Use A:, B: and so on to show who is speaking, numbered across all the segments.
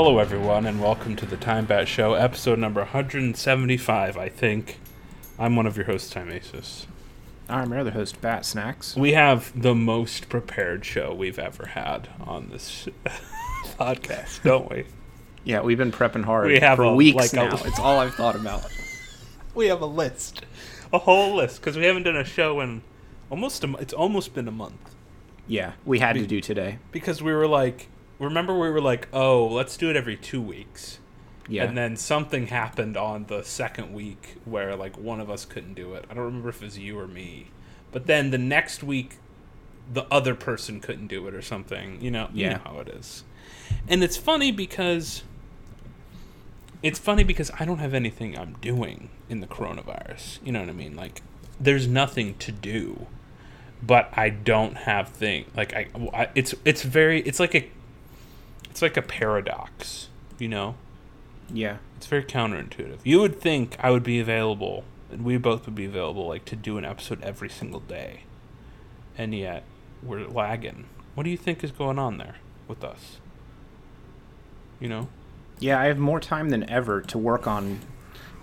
A: Hello, everyone, and welcome to the Time Bat Show, episode number 175, I think. I'm one of your hosts, Time.
B: I'm your other host, Bat Snacks.
A: We have the most prepared show we've ever had on this podcast, don't we?
B: Yeah, we've been prepping hard
A: We have
B: for
A: a-
B: weeks
A: like a-
B: now. it's all I've thought about.
A: We have a list, a whole list, because we haven't done a show in almost a, it's almost been a month.
B: Yeah, we had
A: We-
B: to do today.
A: Because we were like, remember we were like, oh, let's do it every two weeks.
B: Yeah,
A: And then something happened on the second week where like one of us couldn't do it. I don't remember if it was you or me. But then the next week the other person couldn't do it or something. You know, you
B: Yeah.
A: know how it is. And it's funny because it's funny because I don't have anything I'm doing in the coronavirus. You know what I mean? Like there's nothing to do. But I don't have thing like I, I it's it's very it's like a it's like a paradox, you know?
B: yeah,
A: It's very counterintuitive. You would think I would be available, and we both would be available, like to do an episode every single day, and yet we're lagging. What do you think is going on there with us? You know,
B: yeah. I have more time than ever to work on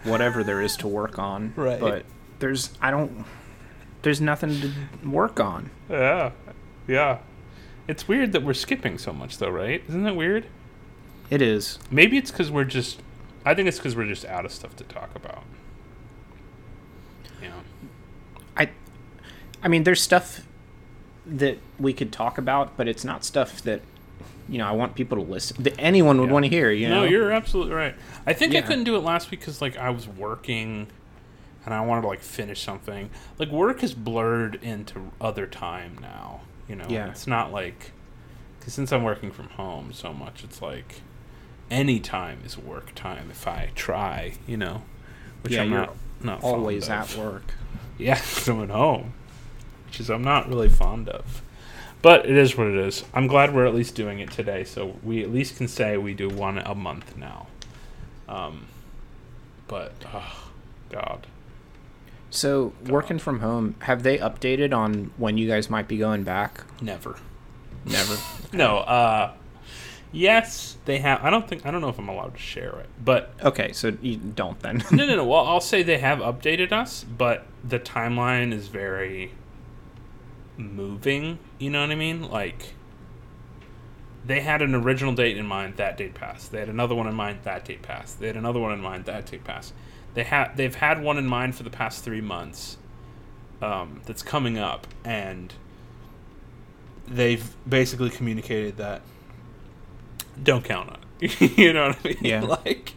B: whatever there is to work on.
A: Right.
B: But there's I don't. There's nothing to work on.
A: yeah, yeah. It's weird that we're skipping so much, though, right? Isn't that weird?
B: It is.
A: Maybe it's because we're just. I think it's because we're just out of stuff to talk about. Yeah.
B: I. I mean, there's stuff that we could talk about, but it's not stuff that you know I want people to listen. That anyone would
A: Yeah.
B: want to hear. You know.
A: No, you're absolutely right. I think I couldn't do it last week because like I was working, and I wanted to like finish something. Like work is blurred into other time now. You know,
B: Yeah.
A: it's not like because since I'm working from home so much, it's like any time is work time if I try. You know, which
B: Yeah,
A: I'm not not
B: always at work.
A: Yeah, at home, which is I'm not really fond of. But it is what it is. I'm glad we're at least doing it today, so we at least can say we do one a month now. Um, but oh, God,
B: So, working from home, have they updated on when you guys might be going back?
A: never.
B: Never.
A: No. Uh, yes, they have. I don't think. I don't know if I'm allowed to share it, but
B: Okay, so you don't then.
A: no, no, no. Well, I'll say they have updated us, but the timeline is very moving. You know what I mean? Like they had an original date in mind. That date passed. They had another one in mind. That date passed. They had another one in mind. That date passed. They had they've had one in mind for the past three months. Um, that's coming up, and they've basically communicated that don't count on it. you know what I mean?
B: Yeah.
A: like,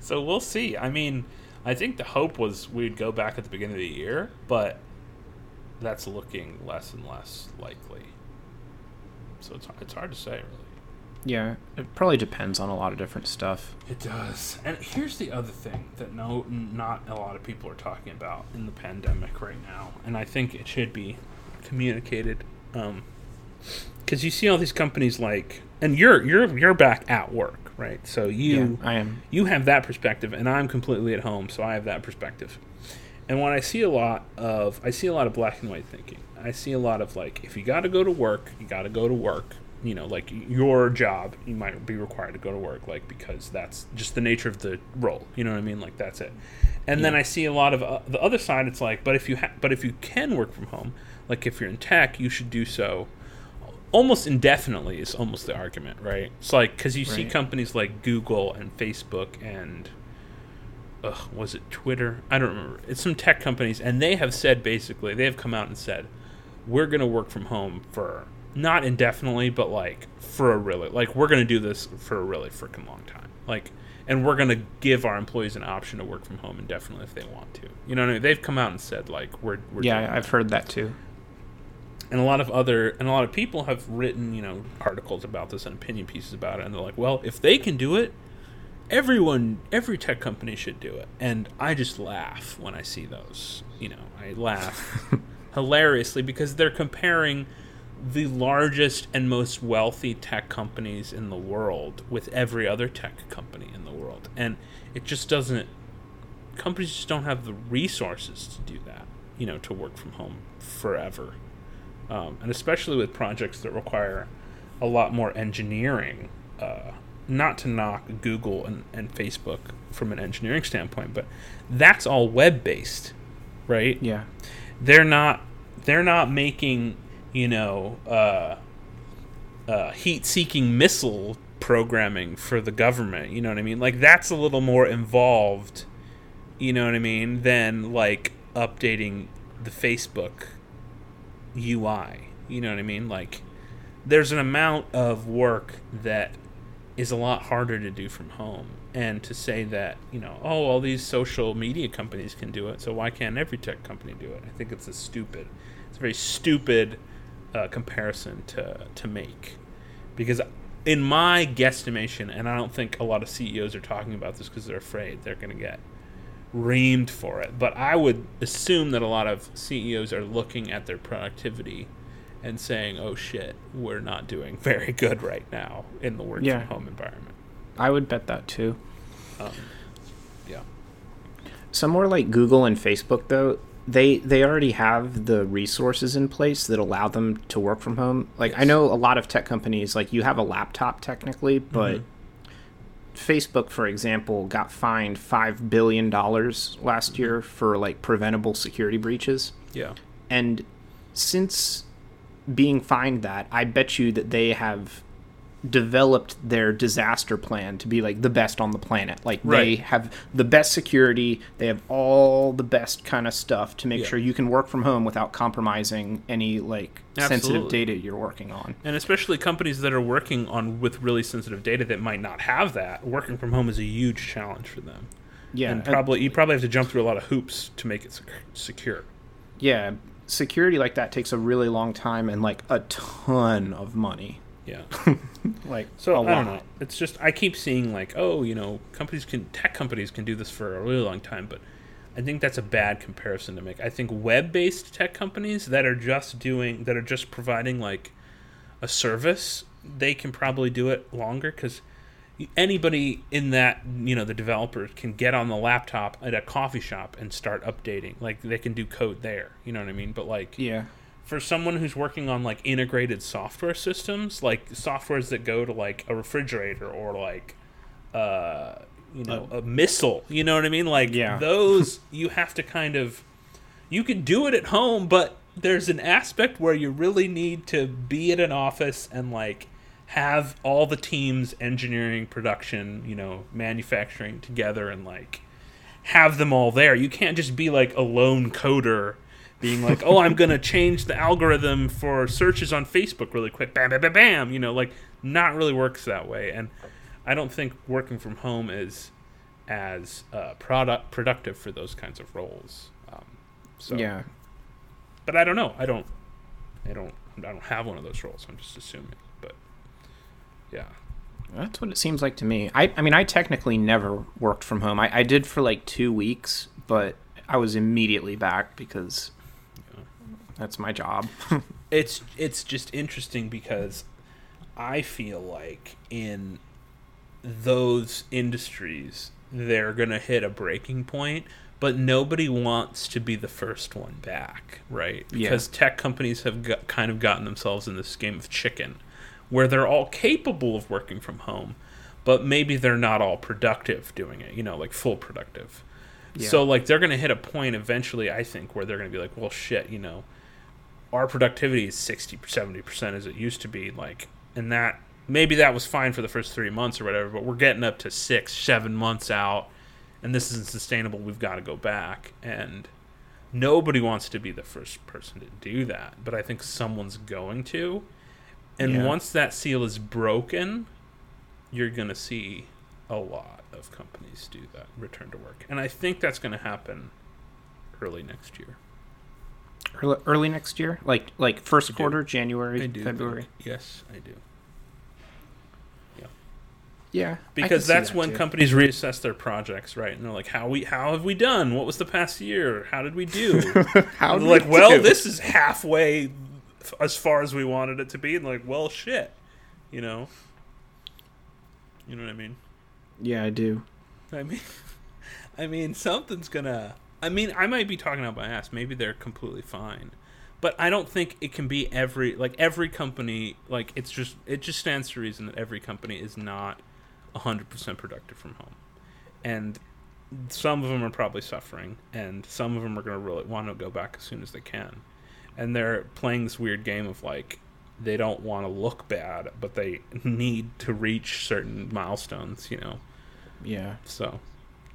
A: so we'll see. I mean, I think the hope was we'd go back at the beginning of the year, but that's looking less and less likely. So it's it's hard to say, really.
B: Yeah, it probably depends on a lot of different stuff.
A: It does. And here's the other thing that no, not a lot of people are talking about in the pandemic right now, and I think it should be communicated. Um, because you see all these companies like, and you're you're you're back at work, right? So you
B: yeah, I am.
A: you have that perspective and i'm completely at home so i have that perspective and when i see a lot of i see a lot of black and white thinking i see a lot of like if you got to go to work you got to go to work you know like your job you might be required to go to work like because that's just the nature of the role you know what i mean like that's it and then i see a lot of uh, the other side it's like but if you ha- but if you can work from home like if you're in tech you should do so almost indefinitely is almost the argument, right? It's like because you see companies like Google and Facebook and ugh, was it Twitter? I don't remember. It's some tech companies, and they have said basically they have come out and said we're going to work from home for not indefinitely, but like for a really like we're going to do this for a really freaking long time, like. And we're gonna give our employees an option to work from home indefinitely if they want to. You know what I mean? They've come out and said like we're, we're
B: Yeah, I've heard that too.
A: and a lot of other and a lot of people have written you know articles about this and opinion pieces about it and they're like well if they can do it everyone every tech company should do it and i just laugh when i see those you know i laugh hilariously because they're comparing the largest and most wealthy tech companies in the world with every other tech company in the world and it just doesn't companies just don't have the resources to do that you know to work from home forever um, and especially with projects that require a lot more engineering uh, not to knock Google and, and Facebook from an engineering standpoint, but that's all web based, right?
B: Yeah.
A: They're not they're not making you know uh, uh, heat seeking missile programming for the government. You know what I mean? Like that's a little more involved. You know what I mean? Than like updating the Facebook UI. You know what I mean? Like there's an amount of work that is a lot harder to do from home. And to say that, you know, oh, all these social media companies can do it, so why can't every tech company do it? I think it's a stupid, it's a very stupid uh, comparison to, to make. Because in my guesstimation, and I don't think a lot of CEOs are talking about this because they're afraid they're going to get reamed for it, but I would assume that a lot of CEOs are looking at their productivity and saying, "Oh shit, we're not doing very good right now in the work
B: Yeah.
A: from home environment."
B: I would bet that too.
A: Um, yeah,
B: Somewhere like Google and Facebook, though, they they already have the resources in place that allow them to work from home. Like I know a lot of tech companies, like you have a laptop technically, mm-hmm. but Facebook, for example, got fined five billion dollars last mm-hmm. year for like preventable security breaches.
A: yeah,
B: And since being fined that, I bet you that they have developed their disaster plan to be like the best on the planet. Like they have the best security, they have all the best kind of stuff to make
A: Yeah.
B: sure you can work from home without compromising any like sensitive data you're working on.
A: and especially companies that are working on with really sensitive data that might not have that. Working from home is a huge challenge for them.
B: Yeah,
A: and
B: and-
A: probably you probably have to jump through a lot of hoops to make it secure.
B: yeah, security like that takes a really long time and like a ton of money.
A: Yeah.
B: Like
A: So
B: a
A: I don't know. It's just I keep seeing like, oh, you know, companies can tech companies can do this for a really long time, but I think that's a bad comparison to make. I think web-based tech companies that are just doing that are just providing like a service, they can probably do it longer cuz anybody in that, you know, the developers can get on the laptop at a coffee shop and start updating. Like they can do code there, you know what I mean? But like
B: Yeah.
A: For someone who's working on like integrated software systems, like softwares that go to like a refrigerator or like uh you know a missile, you know what I mean? Like
B: Yeah.
A: those you have to kind of you can do it at home, but there's an aspect where you really need to be at an office and like have all the teams engineering production you know manufacturing together and like have them all there you can't just be like a lone coder being like oh i'm gonna change the algorithm for searches on facebook really quick bam bam bam bam you know like not really works that way and i don't think working from home is as uh, product productive for those kinds of roles um, so
B: Yeah.
A: but I don't know. I don't. I don't. I don't have one of those roles. I'm just assuming. But yeah,
B: That's what it seems like to me. I, I mean, I technically never worked from home. I, I did for like two weeks, but I was immediately back because that's my job.
A: it's it's just interesting because I feel like in those industries they're gonna hit a breaking point, but nobody wants to be the first one back, right?
B: Yeah.
A: Because tech companies have got, kind of gotten themselves in this game of chicken, where they're all capable of working from home, but maybe they're not all productive doing it. You know, like full productive.
B: Yeah.
A: So like they're gonna hit a point eventually, I think, where they're gonna be like, well, shit, you know, our productivity is 60 70% as it used to be like and that maybe that was fine for the first three months or whatever but we're getting up to six seven months out and this isn't sustainable we've got to go back and nobody wants to be the first person to do that but i think someone's going to and
B: Yeah.
A: once that seal is broken you're going to see a lot of companies do that return to work and i think that's going to happen early next year
B: early, early next year, like like first
A: I do.
B: quarter, January,
A: do
B: February.
A: think- yes, I do.
B: Yeah, can
A: Because that's
B: that
A: when
B: too.
A: companies reassess their projects, right? And they're like, "How we how have we done? What was the past year? How did we do?"
B: How
A: like,
B: we
A: "Well,
B: do?"
A: this is halfway f- as far as we wanted it to be." And like, "Well, shit," you know. You know what I mean?
B: Yeah, I do.
A: I mean, I mean, something's gonna. I mean, I might be talking out my ass. Maybe they're completely fine, but I don't think it can be every like every company. Like it's just it just stands to reason that every company is not 100% productive from home. And some of them are probably suffering, and some of them are going to really want to go back as soon as they can. And they're playing this weird game of like, they don't want to look bad, but they need to reach certain milestones, you know?
B: Yeah,
A: So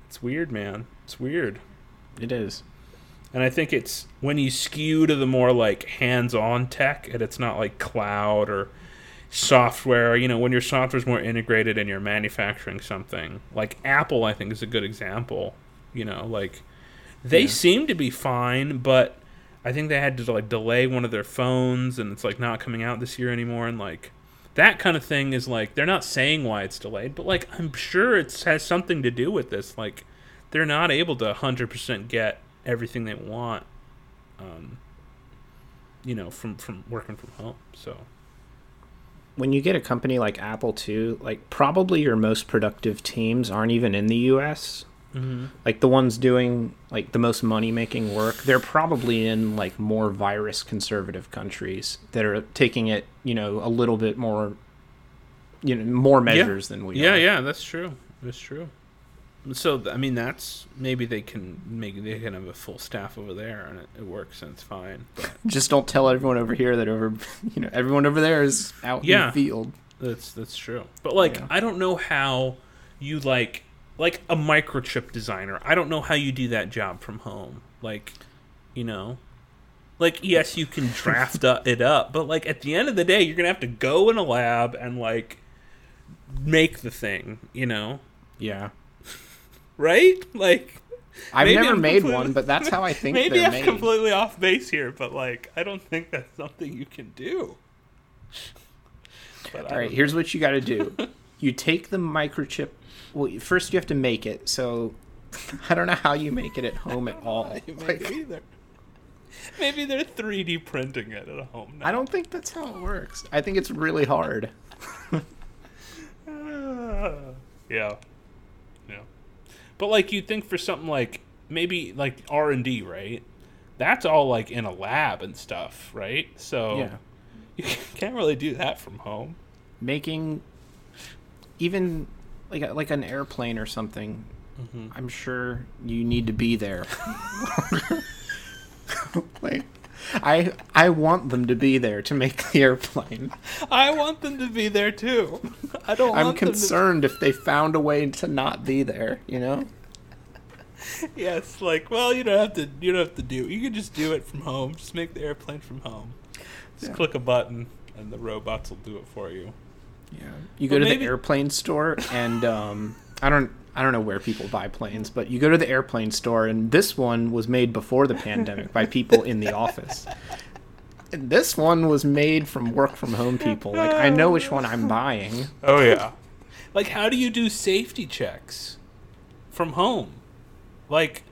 A: it's weird, man. It's weird.
B: It is.
A: And I think it's when you skew to the more like hands-on tech, and it's not like cloud or software. You know, when your software is more integrated and you're manufacturing something, like Apple, I think is a good example. You know, like they
B: Yeah.
A: seem to be fine, but I think they had to like delay one of their phones, and it's like not coming out this year anymore, and like. That kind of thing is like they're not saying why it's delayed, but like I'm sure it has something to do with this. Like they're not able to 100% get everything they want um, you know from from working from home so
B: when you get a company like Apple too, like probably your most productive teams aren't even in the US.
A: mm-hmm.
B: Like the ones doing like the most money making work, they're probably in like more virus conservative countries that are taking it, you know, a little bit more you know, more measures than we
A: yeah
B: are.
A: yeah that's true that's true so i mean that's maybe they can maybe they can have a full staff over there and it, it works and it's fine but
B: Just don't tell everyone over here that over you know, everyone over there is out in the field.
A: that's that's true but like
B: Yeah.
A: i don't know how you like like a microchip designer i don't know how you do that job from home like you know like yes you can draft up it up but like at the end of the day you're gonna have to go in a lab and like make the thing you know
B: Yeah.
A: Right like
B: I've never
A: I'm
B: made one, but that's how I think
A: maybe
B: they're
A: i'm
B: made.
A: completely off base here but like i don't think that's something you can do But
B: All right,
A: don't-
B: here's what you got to do. you take the microchip. Well, first you have to make it. So I don't know how you make it at home at all.
A: maybe
B: Like,
A: either maybe they're 3d printing it at home now.
B: I don't think that's how it works. I think it's really hard.
A: Yeah, yeah. But like you think for something like maybe like R and D, right? That's all like in a lab and stuff, right? So
B: Yeah.
A: you can't really do that from home.
B: Making even like a, like an airplane or something.
A: Mm-hmm.
B: I'm sure you need to be there. like I I want them to be there to make the airplane.
A: I want them to be there too. I don't.
B: I'm
A: want them to-
B: concerned if they found a way to not be there, you know?
A: Yes, like well, you don't have to. You don't have to do. You can just do it from home. Just make the airplane from home. Just
B: Yeah.
A: click a button, and the robots will do it for you.
B: Yeah. You
A: But
B: go to
A: maybe-
B: the airplane store and um I don't I don't know where people buy planes, but you go to the airplane store and this one was made before the pandemic by people in the office. And this one was made from work from home people. Like I know which one I'm buying.
A: Oh yeah. like how do you do safety checks from home? Like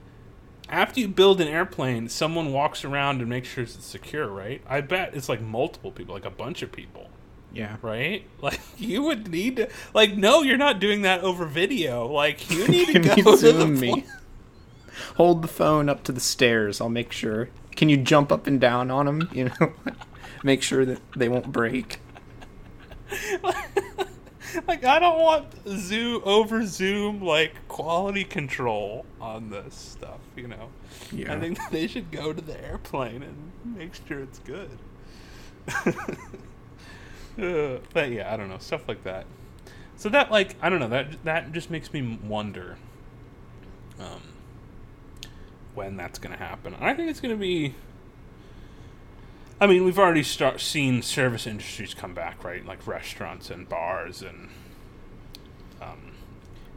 A: after you build an airplane, someone walks around and makes sure it's secure, right? I bet it's like multiple people, like a bunch of people,
B: Yeah.
A: right? Like you would need to like no, you're not doing that over video. Like you need to go to the
B: zoom me?
A: pl-
B: Hold the phone up to the stairs. I'll make sure. Can you jump up and down on them? You know, make sure that they won't break.
A: like I don't want zoom over zoom like quality control on this stuff, you know.
B: Yeah.
A: I think they should go to the airplane and make sure it's good. Uh, but yeah, I don't know stuff like that. So that like I don't know that that just makes me wonder um, when that's gonna happen. I think it's gonna be. I mean, we've already start seen service industries come back, right? Like restaurants and bars and, um,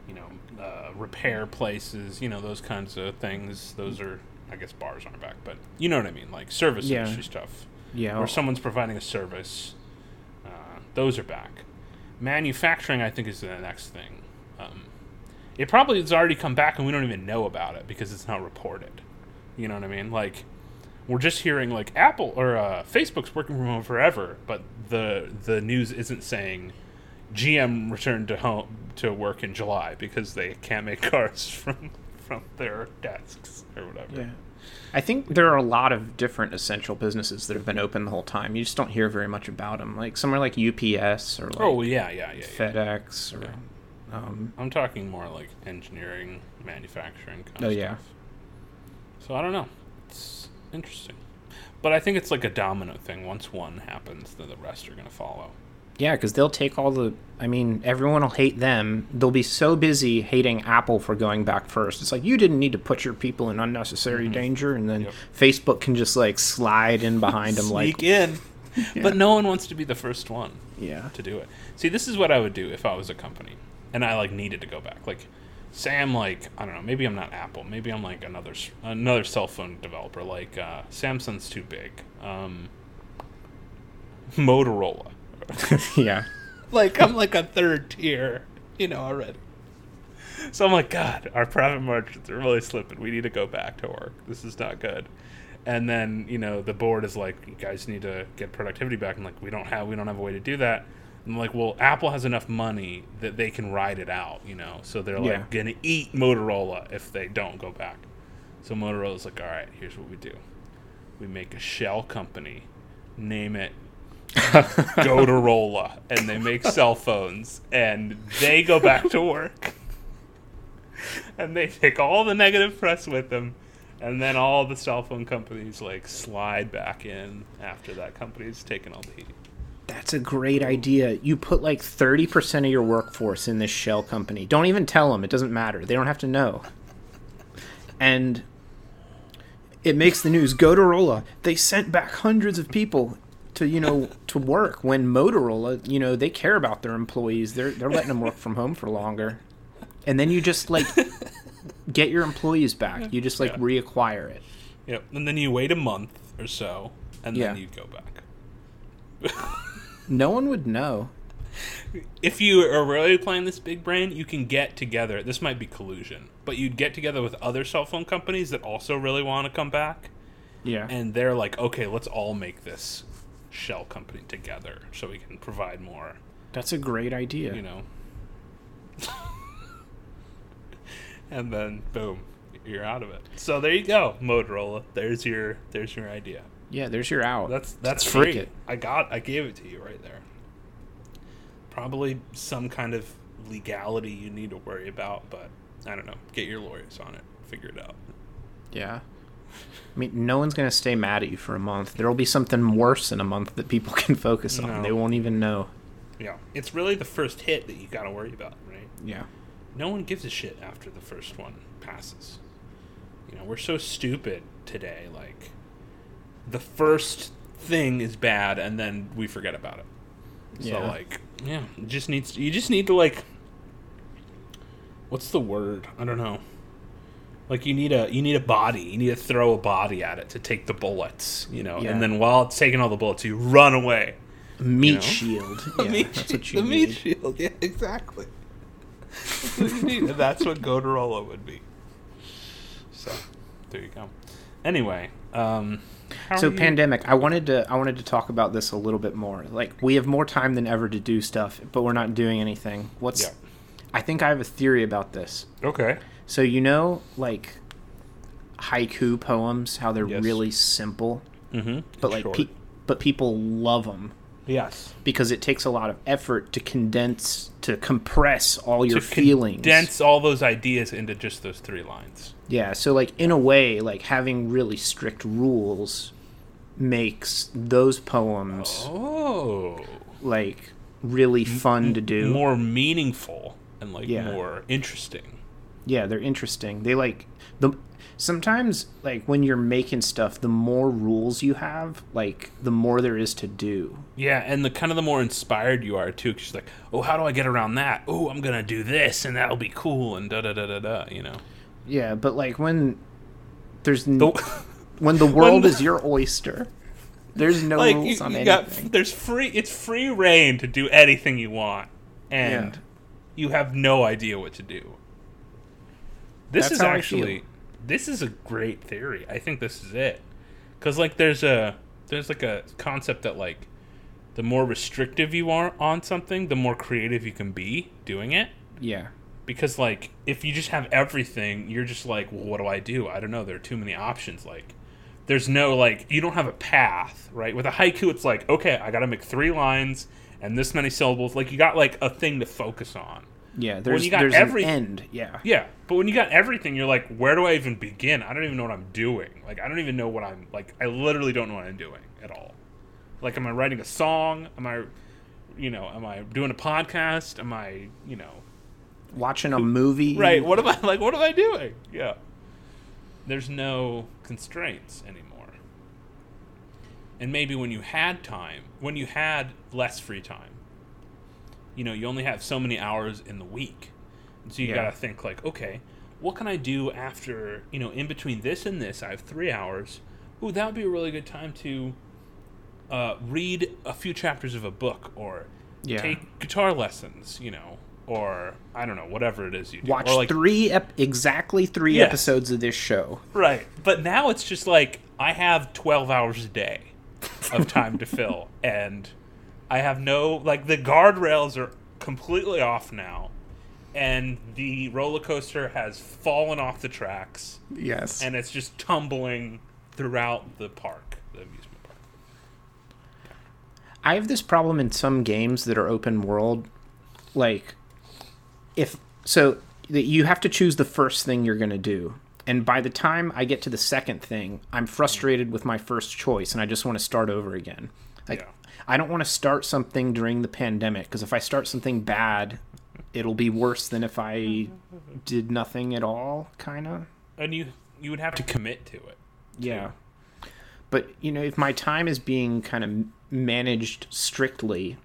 A: you know, uh, repair places. You know, those kinds of things. Those are, I guess, bars aren't back, but you know what I mean, like service
B: Yeah.
A: industry stuff
B: Yeah.
A: where someone's providing a service. Those are back. Manufacturing, I think, is the next thing. Um, it probably has already come back, and we don't even know about it because it's not reported. You know what I mean? Like, we're just hearing like Apple or uh, Facebook's working from home forever, but the the news isn't saying GM returned to home to work in July because they can't make cars from from their desks or whatever.
B: Yeah. I think there are a lot of different essential businesses that have been open the whole time. You just don't hear very much about them. Like somewhere like UPS or like
A: Oh yeah, yeah, yeah, yeah.
B: FedEx or Um,
A: I'm talking more like engineering, manufacturing kind
B: Oh,
A: of
B: yeah.
A: stuff. So I don't know. It's interesting. But I think it's like a domino thing. Once one happens, then the rest are going to follow.
B: Yeah, because they'll take all the. I mean, everyone will hate them. They'll be so busy hating Apple for going back first. It's like you didn't need to put your people in unnecessary danger, and then
A: Yep.
B: Facebook can just like slide in behind them, like
A: Sneak in. But no one wants to be the first one
B: yeah,
A: to do it. See, this is what I would do if I was a company and I like needed to go back. Like, say I'm like I don't know, maybe I'm not Apple, maybe I'm like another another cell phone developer. Like uh, Samsung's too big. Um, Motorola.
B: yeah.
A: like I'm like a third tier, you know, already. So I'm like, God, our profit margins are really slipping. We need to go back to work. This is not good. And then you know the board is like, you guys need to get productivity back. I'm like, we don't have we don't have a way to do that. I'm like, well, Apple has enough money that they can ride it out, you know. So they're
B: Yeah.
A: like gonna eat Motorola if they don't go back. So Motorola's like, all right, here's what we do. We make a shell company, name it Gotorola, and they make cell phones, and they go back to work. And they take all the negative press with them, and then all the cell phone companies like slide back in after that company's taken all the heat.
B: That's a great idea. You put like 30% of your workforce in this shell company. Don't even tell them. It doesn't matter. They don't have to know. And it makes the news. Motorola, they sent back hundreds of people to, you know, to work when Motorola, you know, they care about their employees. They're they're letting them work from home for longer. And then you just like get your employees back. You just like
A: Yeah.
B: reacquire it.
A: Yep. And then you wait a month or so, and then you go back.
B: No one would know.
A: if you are really playing this big brain, you can get together. This might be collusion, but you'd get together with other cell phone companies that also really want to come back,
B: Yeah.
A: and they're like, okay, let's all make this shell company together so we can provide more.
B: That's a great idea.
A: You know. and then boom, you're out of it. So there you go, Motorola. There's your there's your idea.
B: Yeah, there's your out.
A: That's that's free. I got I gave it to you right there. Probably some kind of legality you need to worry about, but I don't know. Get your lawyers on it. Figure it out.
B: Yeah. I mean, no one's going to stay mad at you for a month. There will be something worse in a month that people can focus on.
A: No.
B: They won't even know.
A: Yeah. It's really the first hit that you got to worry about, right?
B: Yeah.
A: No one gives a shit after the first one passes. You know, we're so stupid today like the first thing is bad and then we forget about it. So
B: Yeah.
A: like, yeah, it just needs you just need to like what's the word? I don't know. Like you need a you need a body. You need to throw a body at it to take the bullets, you know.
B: Yeah.
A: And then while it's taking all the bullets, you run away.
B: Meat
A: know?
B: shield.
A: The
B: Yeah,
A: meat
B: that's what you
A: the
B: need.
A: meat shield. Yeah, exactly. That's what you need, and that's what Gotorola would be. So, there you go. Anyway, um,
B: So
A: you-
B: pandemic, I wanted to I wanted to talk about this a little bit more. Like we have more time than ever to do stuff, but we're not doing anything. What's
A: Yeah.
B: I think I have a theory about this.
A: Okay.
B: So you know like haiku poems, how they're
A: Yes.
B: really simple,
A: Mm-hmm.
B: but like pe- but people love them.
A: yes,
B: because it takes a lot of effort to condense to compress all your
A: to
B: feelings
A: condense all those ideas into just those three lines.
B: yeah so like in a way like having really strict rules makes those poems
A: Oh,
B: like really fun to do
A: more meaningful and like
B: Yeah.
A: more interesting.
B: Yeah they're interesting they like the sometimes like when you're making stuff the more rules you have like the more there is to do
A: Yeah, and the kind of the more inspired you are too, because like, oh, how do I get around that? Oh, I'm gonna do this, and that'll be cool, and da da da da da. You know,
B: yeah but like when there's n-
A: the,
B: when the world is your oyster there's no
A: like
B: rules
A: you,
B: on
A: you
B: anything
A: got there's free it's free reign to do anything you want and
B: Yeah.
A: you have no idea what to do this
B: That's
A: is actually this is a great theory. I think this is it. Because like there's a there's like a concept that like the more restrictive you are on something the more creative you can be doing it.
B: Yeah.
A: Because like if you just have everything you're just like well what do i do? I don't know. There are too many options. Like there's no like you don't have a path right? With a haiku it's like okay i gotta make three lines and this many syllables. Like you got like a thing to focus on
B: Yeah, there's
A: you got
B: there's
A: every-
B: an end. Yeah.
A: Yeah, but when you got everything, you're like, where do I even begin? I don't even know what I'm doing. Like, I don't even know what I'm like. I literally don't know what I'm doing at all. Like, am I writing a song? Am I, you know, am I doing a podcast? Am I, you know,
B: Watching a movie.
A: right? What am I like? What am I doing? Yeah. There's no constraints anymore. And maybe when you had time, when you had less free time, you know, you only have so many hours in the week. And so you
B: Yeah.
A: got to think like, okay, what can I do after, you know, in between this and this, I have 3 hours. Ooh, that would be a really good time to uh, read a few chapters of a book or
B: Yeah.
A: take guitar lessons, you know, or I don't know, whatever it is you do.
B: Watch
A: or like,
B: three ep- exactly three
A: Yes.
B: episodes of this show.
A: Right. But now it's just like I have 12 hours a day of time to fill and I have no like the guardrails are completely off now and the roller coaster has fallen off the tracks
B: Yes.
A: and it's just tumbling throughout the park, the amusement park.
B: I have this problem in some games that are open world, like if so that you have to choose the first thing you're going to do. And by the time I get to the second thing, I'm frustrated with my first choice and I just want to start over again. Like
A: Yeah.
B: I don't want to start something during the pandemic because if I start something bad, it'll be worse than if I did nothing at all, kind of.
A: And you you would have to commit to it.
B: Yeah. But, you know, if my time is being kind of managed strictly,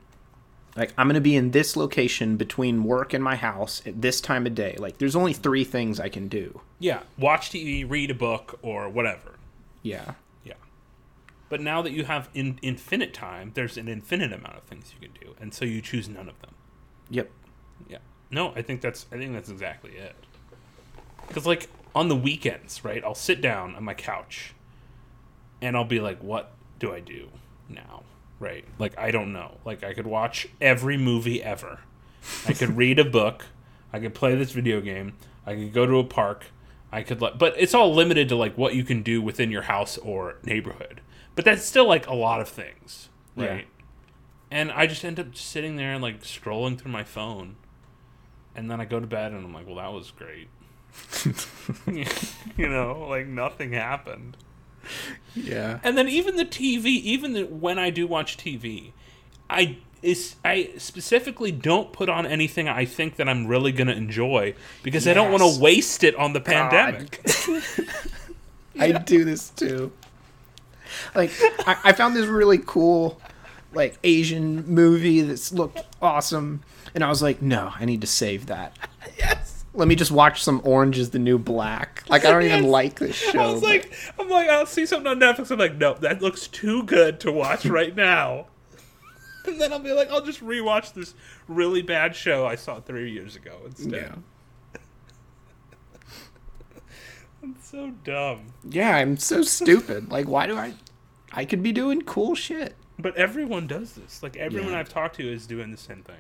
B: like I'm going to be in this location between work and my house at this time of day, like there's only three things I can do.
A: Yeah, watch TV, read a book or whatever.
B: Yeah.
A: But now that you have in, infinite time, there's an infinite amount of things you can do, and so you choose none of them.
B: Yep.
A: Yeah. No, I think that's I think that's exactly it. Cuz like on the weekends, right? I'll sit down on my couch and I'll be like what do I do now? Right? Like I don't know. Like I could watch every movie ever. I could read a book. I could play this video game. I could go to a park. I could but it's all limited to like what you can do within your house or neighborhood. But that's still like a lot of things,
B: Yeah.
A: right? And I just end up sitting there and like scrolling through my phone. And then I go to bed and I'm like, well, that was great. you know, like nothing happened.
B: Yeah.
A: And then even the TV, even the, when I do watch TV, I is I specifically don't put on anything I think that I'm really going to enjoy because I don't want to waste it on the pandemic.
B: I do this too. Like I, I found this really cool like Asian movie that's looked awesome and I was like, no, I need to save that.
A: yes.
B: Let me just watch some Orange is the New Black. Like I don't even like this show.
A: I was
B: but-
A: like, I'm like, I'll see something on Netflix. I'm like, no, that looks too good to watch right now. And then I'll be like, I'll just rewatch this really bad show I saw three years ago instead.
B: yeah.
A: It's so dumb.
B: Yeah, I'm so stupid. Like, why do I? I could be doing cool shit.
A: But everyone does this. Like everyone
B: Yeah.
A: I've talked to is doing the same thing.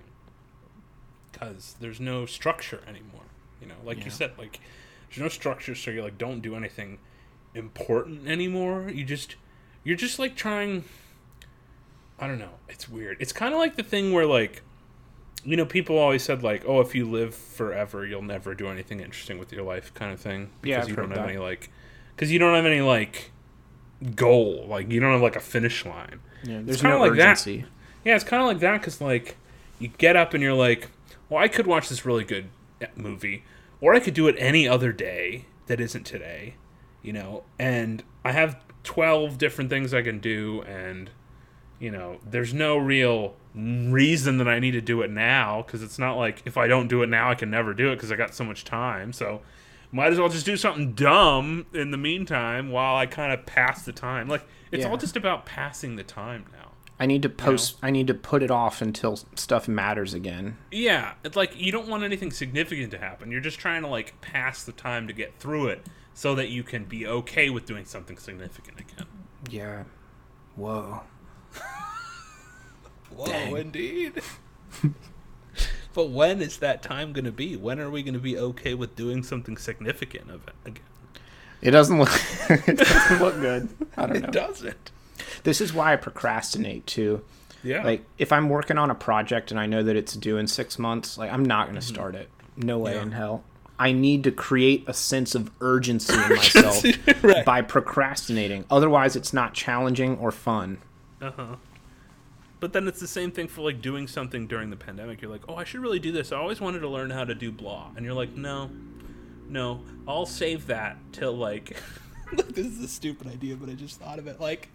A: Because there's no structure anymore. You know, like
B: Yeah.
A: you said, like there's no structure, so you're like, don't do anything important anymore. You just, you're just like trying. I don't know. It's weird. It's kind of like the thing where like, you know, people always said like, oh, if you live forever, you'll never do anything interesting with your life, kind of thing.
B: Yeah,
A: Because
B: I've
A: you don't have
B: that.
A: any like, because you don't have any like goal. Like you don't have like a finish line.
B: Yeah, there's
A: kinda
B: no
A: like that.
B: urgency.
A: Yeah, it's kind of like that because like you get up and you're like, well, I could watch this really good eh, movie, or I could do it any other day that isn't today, you know. And I have twelve different things I can do, and you know, there's no real reason that I need to do it now because it's not like if I don't do it now, I can never do it because I got so much time. So might as well just do something dumb in the meantime while I kind of pass the time. Like it's
B: Yeah.
A: all just about passing the time now.
B: I need to post. I need to put it off until stuff matters again.
A: Yeah, it's like you don't want anything significant to happen. You're just trying to like pass the time to get through it so that you can be okay with doing something significant again.
B: Yeah. Whoa.
A: Whoa,
B: Dang.
A: indeed. but when is that time going to be? When are we going to be okay with doing something significant of it again?
B: It doesn't look. it doesn't look good. I don't know.
A: It doesn't.
B: This is why I procrastinate too.
A: Yeah.
B: Like if I'm working on a project and I know that it's due in six months, like I'm not going to start it. No way
A: Mm-hmm. Yeah.
B: in hell. I need to create a sense of urgency in myself
A: Right.
B: by procrastinating. Otherwise, it's not challenging or fun.
A: Uh-huh. But then it's the same thing for like doing something during the pandemic. You're like, oh, I should really do this. I always wanted to learn how to do blah. And you're like, no, no, I'll save that till like. this is a stupid idea, but I just thought of it. Like,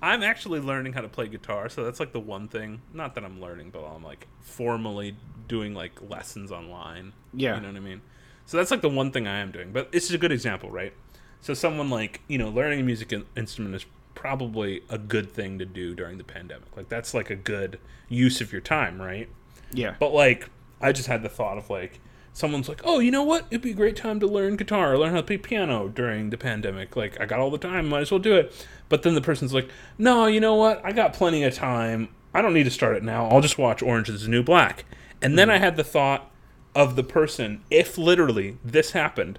A: I'm actually learning how to play guitar, so that's like the one thing. Not that I'm learning, but I'm like formally doing like lessons online.
B: Yeah.
A: You know what I mean? So that's like the one thing I am doing. But it's a good example, right? So someone like you know learning a music in- instrument is probably a good thing to do during the pandemic. Like that's like a good use of your time, right?
B: Yeah.
A: But like I just had the thought of like someone's like, "Oh, you know what? It'd be a great time to learn guitar or learn how to play piano during the pandemic. Like I got all the time, might as well do it." But then the person's like, "No, you know what? I got plenty of time. I don't need to start it now. I'll just watch Orange is the New Black." And then mm-hmm. I had the thought of the person if literally this happened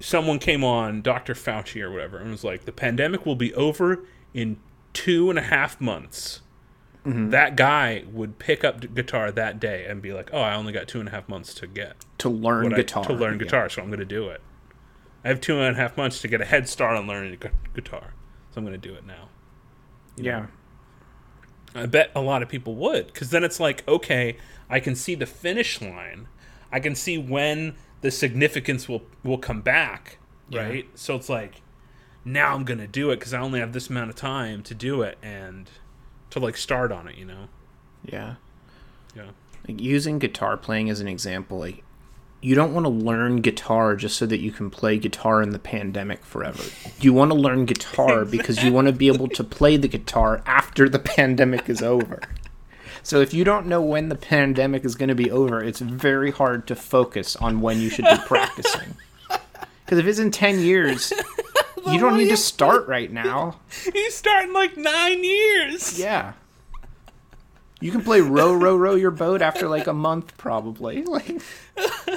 A: someone came on Dr. Fauci or whatever and was like, the pandemic will be over in two and a half months. Mm-hmm. That guy would pick up guitar that day and be like, "Oh, I only got two and a half months to get
B: to learn
A: what I-
B: guitar.
A: to learn
B: Yeah.
A: guitar, so I'm going to do it. I have two and a half months to get a head start on learning gu- guitar, so I'm going to do it now."
B: Yeah.
A: I bet a lot of people would, because then it's like, okay, I can see the finish line. I can see when the significance will will come back,
B: Yeah.
A: right? So it's like, now I'm gonna do it because I only have this amount of time to do it and to like start on it, you know?
B: Yeah.
A: Yeah.
B: Like using guitar playing as an example, like you don't want to learn guitar just so that you can play guitar in the pandemic forever. You want to learn guitar because you want to be able to play the guitar after the pandemic is over. So if you don't know when the pandemic is going to be over, it's very hard to focus on when you should be practicing. Because if it's in 10 years, you don't need to start right now.
A: He's starting like nine years.
B: Yeah. You can play row, row, row your boat after like a month, probably. Like,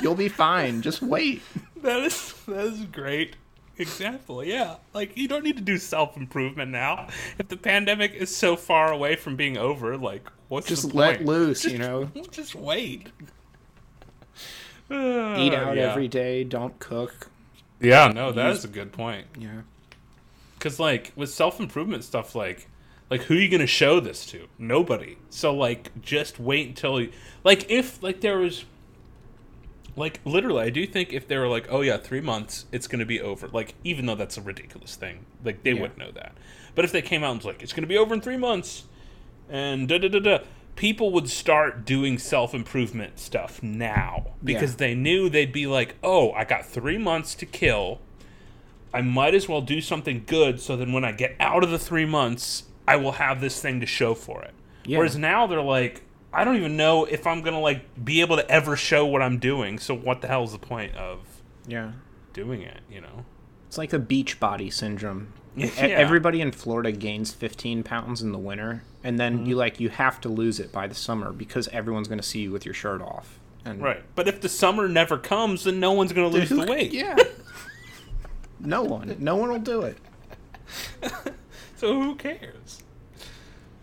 B: you'll be fine. Just wait.
A: That is that is great example. Yeah, like you don't need to do self improvement now. If the pandemic is so far away from being over, like what's
B: Just let
A: point?
B: loose, you know.
A: Just wait.
B: Eat out
A: Uh, yeah.
B: every day. Don't cook.
A: Yeah, no, that is a good point.
B: Yeah.
A: Because like with self improvement stuff, like like who are you gonna show this to? Nobody. So like just wait until you like if like there was like literally I do think if they were like, oh yeah, three months, it's gonna be over. Like even though that's a ridiculous thing, like they
B: Yeah.
A: wouldn't know that. But if they came out and was like, it's gonna be over in three months, and da da da da. People would start doing self improvement stuff now because
B: Yeah.
A: they knew they'd be like, "Oh, I got three months to kill. I might as well do something good so then when I get out of the three months, I will have this thing to show for it.
B: Yeah.
A: Whereas now they're like, I don't even know if I'm gonna like be able to ever show what I'm doing. So what the hell is the point of
B: Yeah.
A: doing it? You know?
B: It's like a beach body syndrome.
A: Yeah.
B: Everybody in Florida gains 15 pounds in the winter, and then
A: Mm-hmm.
B: you like you have to lose it by the summer because everyone's going to see you with your shirt off. And
A: Right. But if the summer never comes, then no one's gonna lose the weight.
B: Yeah. no one. No one will do it.
A: So who cares?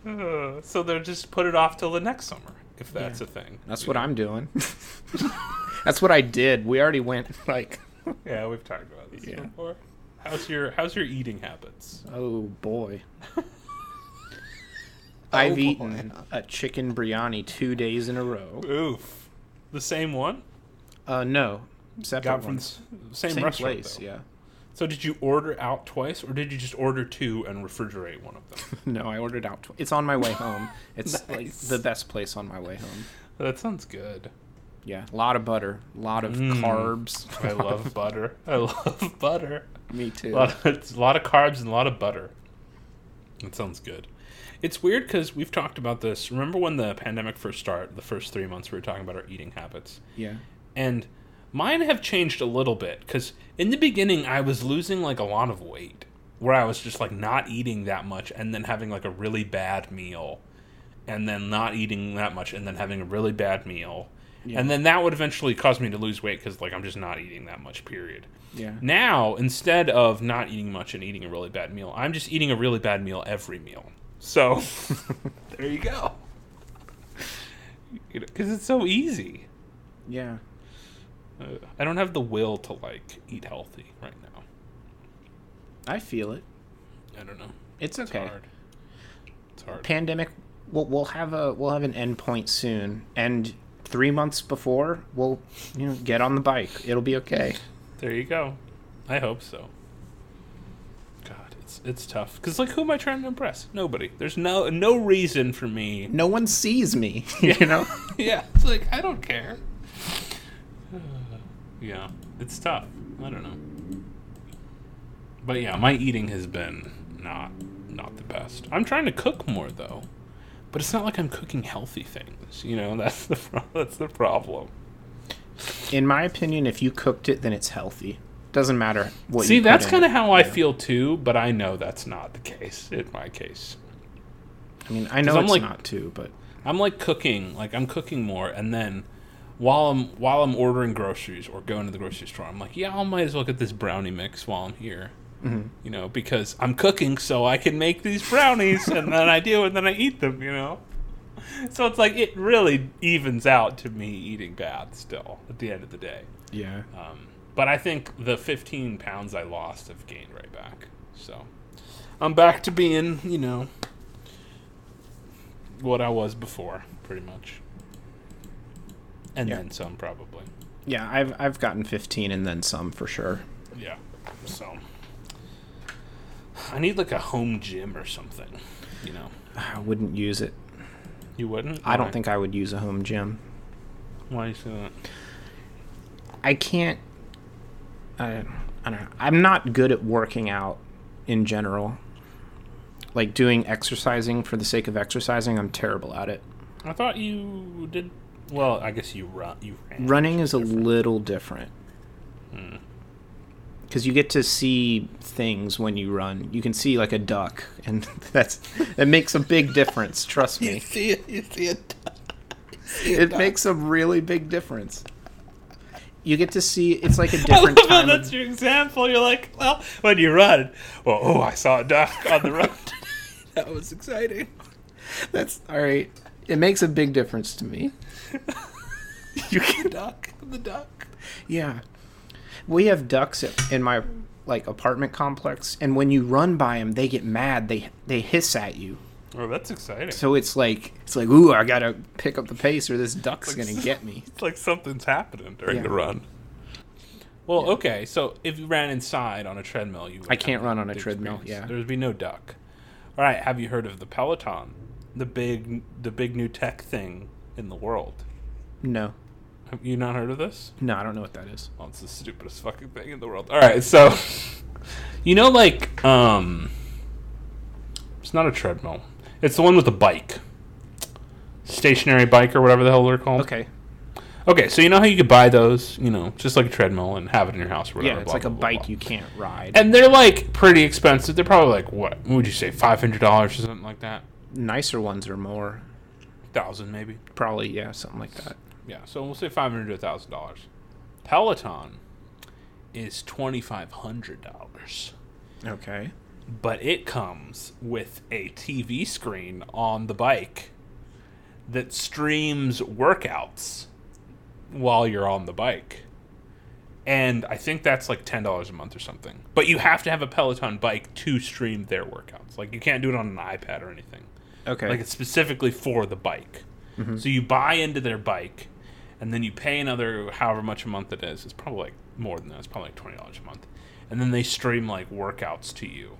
A: Uh, so they'll just put it off till the next summer if that's
B: Yeah.
A: a thing.
B: That's what I'm doing. That's what I did. We already went like,
A: Yeah, we've talked about this
B: Yeah.
A: before. How's your How's your eating habits?
B: oh boy. I've
A: boy.
B: eaten a chicken biryani two days in a row.
A: Oof. The same one?
B: Uh, no, separate
A: Got from
B: ones.
A: same,
B: Same
A: restaurant.
B: place.
A: though.
B: Yeah.
A: So did you order out twice, or did you just order two and refrigerate one of them?
B: No, I ordered out. Tw- it's on my way home. It's like the best place on my way home.
A: that sounds good.
B: Yeah, a lot of butter, a lot of
A: Mm.
B: carbs.
A: I love butter. I love butter.
B: Me
A: A
B: too.
A: lot, of, it's a lot of carbs and a lot of butter. That sounds good. It's weird because we've talked about this. Remember when the pandemic first started? The first three months we were talking about our eating habits.
B: Yeah.
A: and mine have changed a little bit because in the beginning i was losing like a lot of weight where i was just like not eating that much and then having like a really bad meal and then not eating that much and then having a really bad meal
B: Yeah.
A: and then that would eventually cause me to lose weight because like i'm just not eating that much period
B: Yeah.
A: now instead of not eating much and eating a really bad meal i'm just eating a really bad meal every meal So there you go. Because it's so easy.
B: Yeah.
A: Uh, I don't have the will to like eat healthy right now.
B: I feel it.
A: I don't know.
B: It's
A: It's
B: okay.
A: hard. It's hard.
B: Pandemic. We'll, we'll have a we'll have an end point soon, and three months before we'll you know get on the bike. It'll be okay.
A: There you go. I hope so. God, it's it's tough because like who am I trying to impress? Nobody. There's no no reason for me.
B: No one sees me. You know.
A: yeah, it's like I don't care. yeah, it's tough. I don't know. But yeah, my eating has been not not the best. I'm trying to cook more though, but it's not like I'm cooking healthy things. You know, that's the pro- that's the problem.
B: In my opinion, if you cooked it, then it's healthy. Doesn't matter what.
A: See, that's kind of how I feel too, but I know that's not the case in my case.
B: I mean, I know
A: I'm
B: it's
A: like-
B: not too, but
A: I'm like cooking, like I'm cooking more, and then while I'm while I'm ordering groceries or going to the grocery store, I'm like, yeah, I might as well get this brownie mix while I'm here.
B: Mm-hmm.
A: You know, because I'm cooking, so I can make these brownies, and then I do, and then I eat them. You know, so it's like it really evens out to me eating bad still at the end of the day.
B: yeah.
A: Um, but I think the 15 pounds I lost have gained right back. So I'm back to being, you know, what I was before, pretty much. And
B: Yeah.
A: then some, probably.
B: Yeah, I've I've gotten 15 and then some for sure.
A: Yeah. So I need like a home gym or something. You know,
B: I wouldn't use it.
A: you wouldn't.
B: I don't think I would use a home gym.
A: Why do you say that?
B: I can't. I, I don't know. I'm not good at working out in general. Like doing exercising for the sake of exercising, I'm terrible at it.
A: I thought you did. Well, I guess you run. You ran.
B: Running is a little different.
A: Hmm.
B: Because you get to see things when you run. You can see like a duck, and that's that makes a big difference. Trust me, you
A: see it. You see it.
B: it makes a really big difference. You get to see it's like a different
A: love how
B: time.
A: that's
B: Of,
A: your example. You're like, well, when you run, well, oh, I saw a duck on the road. that was exciting.
B: that's all right. It makes a big difference to me.
A: You can duck the duck.
B: Yeah. We have ducks in my like apartment complex and when you run by them they get mad. They they hiss at you.
A: Oh, that's exciting.
B: So it's like it's like ooh, I got to pick up the pace or this duck's
A: Like
B: going to get me.
A: It's like something's happening during
B: Yeah.
A: the run. Well, okay, so if you ran inside on a treadmill, you would
B: I can't run on a treadmill,
A: experience.
B: yeah.
A: there would be no duck. All right, have you heard of the Peloton, the big, the big new tech thing in the world?
B: No.
A: Have you not heard of this?
B: No, I don't know what that is.
A: Well, it's the stupidest fucking thing in the world. All right, so you know, like, um, it's not a treadmill. It's the one with the bike, stationary bike or whatever the hell they're called.
B: Okay.
A: Okay, so you know how you could buy those, you know, just like a treadmill and have it in your house or whatever.
B: Yeah, it's
A: blah,
B: like a
A: blah, blah,
B: bike
A: blah.
B: you can't ride.
A: And they're like pretty expensive. They're probably like what? What would you say? Five hundred dollars or something like that.
B: Nicer ones are more.
A: Thousand maybe.
B: Probably yeah, something like that.
A: Yeah, so we'll say five hundred to thousand dollars. Peloton is twenty five hundred dollars.
B: Okay.
A: but it comes with a TV screen on the bike that streams workouts while you're on the bike. And I think that's like $10 a month or something. But you have to have a Peloton bike to stream their workouts. Like you can't do it on an iPad or anything.
B: Okay.
A: Like it's specifically for the bike. So you buy into their bike and then you pay another however much a month it is. It's probably like more than that. It's probably like twenty dollars a month. And then they stream like workouts to you.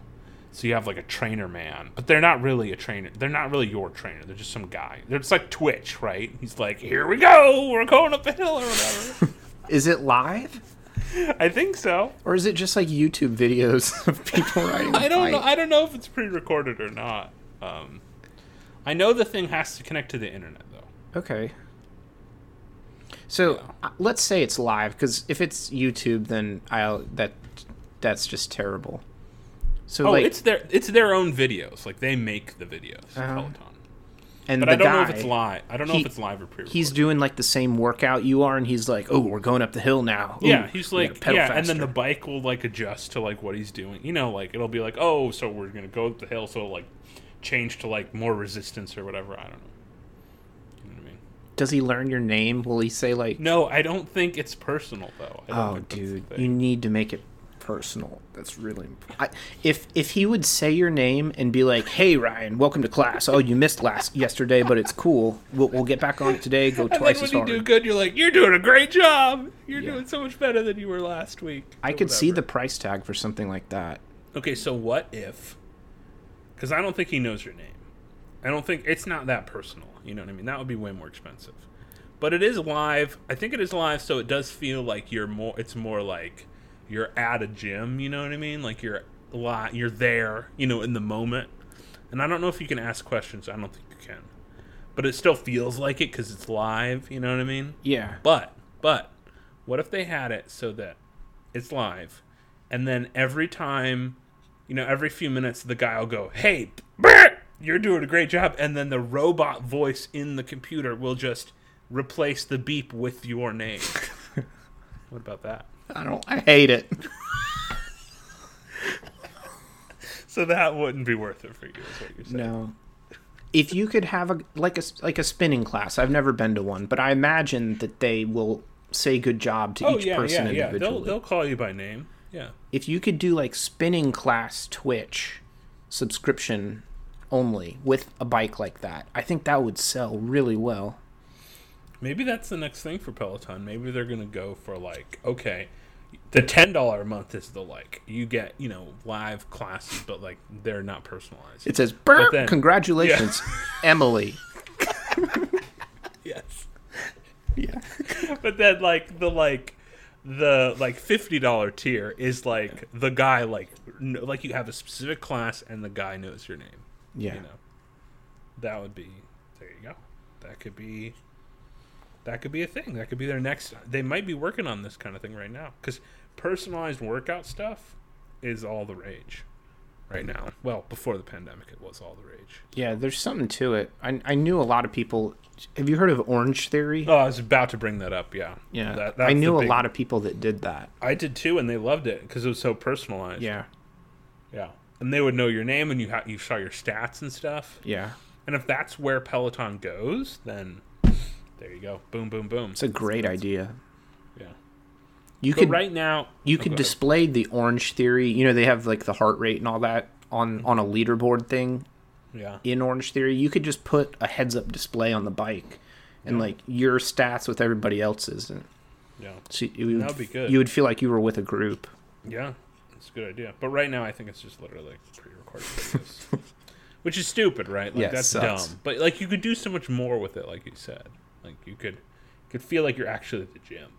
A: So you have like a trainer man, but they're not really a trainer. They're not really your trainer. They're just some guy. They're just like Twitch, right? He's like, "Here we go. We're going up the hill or whatever."
B: is it live
A: I think so.
B: or is it just like YouTube videos of people riding?
A: I don't know. I don't know if it's pre-recorded or not. Um, I know the thing has to connect to the internet though.
B: Okay. So
A: Yeah.
B: uh, let's say it's live, because if it's YouTube, then I'll that that's just terrible. So
A: Oh,
B: like,
A: it's their it's their own videos. Like they make the videos.
B: Uh-huh.
A: Peloton.
B: and
A: But I don't
B: guy,
A: know if it's live. I don't know
B: he-
A: if it's live or pre.
B: he's doing like the same workout you are, and he's like, "Oh, we're going up the hill now." Ooh,
A: Yeah, he's like yeah, and then the bike will like adjust to like what he's doing. You know, like it'll be like, oh, so we're gonna go up the hill, so like change to like more resistance or whatever. I don't know. You know what I mean?
B: Does he learn your name? Will he say like,
A: No, I don't think it's personal though.
B: "Oh,
A: think that's the
B: dude, you need to make it personal"? That's really. important. I, if if he would say your name and be like, "Hey, Ryan, welcome to class. Oh, you missed last yesterday, but it's cool. We'll, we'll get back on it today. Go
A: And then
B: twice
A: when
B: as
A: you do good, you're like, you're doing a great job. You're
B: Yeah.
A: doing so much better than you were last week.
B: I could see the price tag for something like that.
A: Okay, so what if? Because I don't think he knows your name. I don't think it's not that personal. You know what I mean? That would be way more expensive. But it is live. I think it is live, so it does feel like you're more. It's more like you're at a gym. You know what I mean? Like you're li- You're there. You know, in the moment. And I don't know if you can ask questions. I don't think you can. But it still feels like it because it's live. You know what I mean?
B: Yeah.
A: But but what if they had it so that it's live, and then every time, you know, every few minutes, the guy will go, "Hey, Bert, you're doing a great job," and then the robot voice in the computer will just replace the beep with your name. what about that?
B: I don't. I hate it.
A: So that wouldn't be worth it for you, is what you're saying.
B: No. If you could have a like a like a spinning class, I've never been to one, but I imagine that they will say good job to
A: Oh
B: each
A: yeah,
B: person
A: yeah, yeah.
B: individually.
A: They'll they'll call you by name. Yeah.
B: If you could do like spinning class Twitch subscription only with a bike like that, I think that would sell really well.
A: Maybe that's the next thing for Peloton. Maybe they're gonna go for like, okay, the ten dollar a month is the like you get, you know, live classes, but like they're not personalized.
B: It says, "Burp,
A: then-
B: congratulations, Emily."
A: yes.
B: Yeah.
A: But then like the like the like fifty dollar tier is like the guy like kn- like you have a specific class and the guy knows your name.
B: Yeah.
A: You know. That would be there you go. That could be that could be a thing. That could be their next they might be working on this kind of thing right now cuz personalized workout stuff is all the rage right now. Well, before the pandemic it was all the rage.
B: Yeah, there's something to it. I I knew a lot of people. Have you heard of Orange Theory?
A: Oh, I was about to bring that up, yeah.
B: yeah,
A: That-
B: I knew
A: the
B: a lot of people that did that.
A: I did too and they loved it cuz it was so personalized.
B: Yeah,
A: Yeah, and they would know your name and you ha- you saw your stats and stuff.
B: yeah.
A: And if that's where Peloton goes, then there you go. Boom, boom, boom.
B: It's a great idea. You
A: But
B: could
A: right now,
B: you
A: oh,
B: could
A: go ahead.
B: display the Orange Theory. You know they have like the heart rate and all that on mm-hmm. on a leaderboard thing
A: Yeah,
B: in Orange Theory. You could just put a heads up display on the bike and
A: Yeah.
B: like your stats with everybody else's, and
A: yeah,
B: so you would,
A: That would be good.
B: You would feel like you were with a group.
A: yeah. It's a good idea. But right now, I think it's just literally pre-recorded which is stupid, right? Like
B: Yeah,
A: that's
B: sucks.
A: dumb. But like you could do so much more with it, like you said. Like you could, you could feel like you're actually at the gym.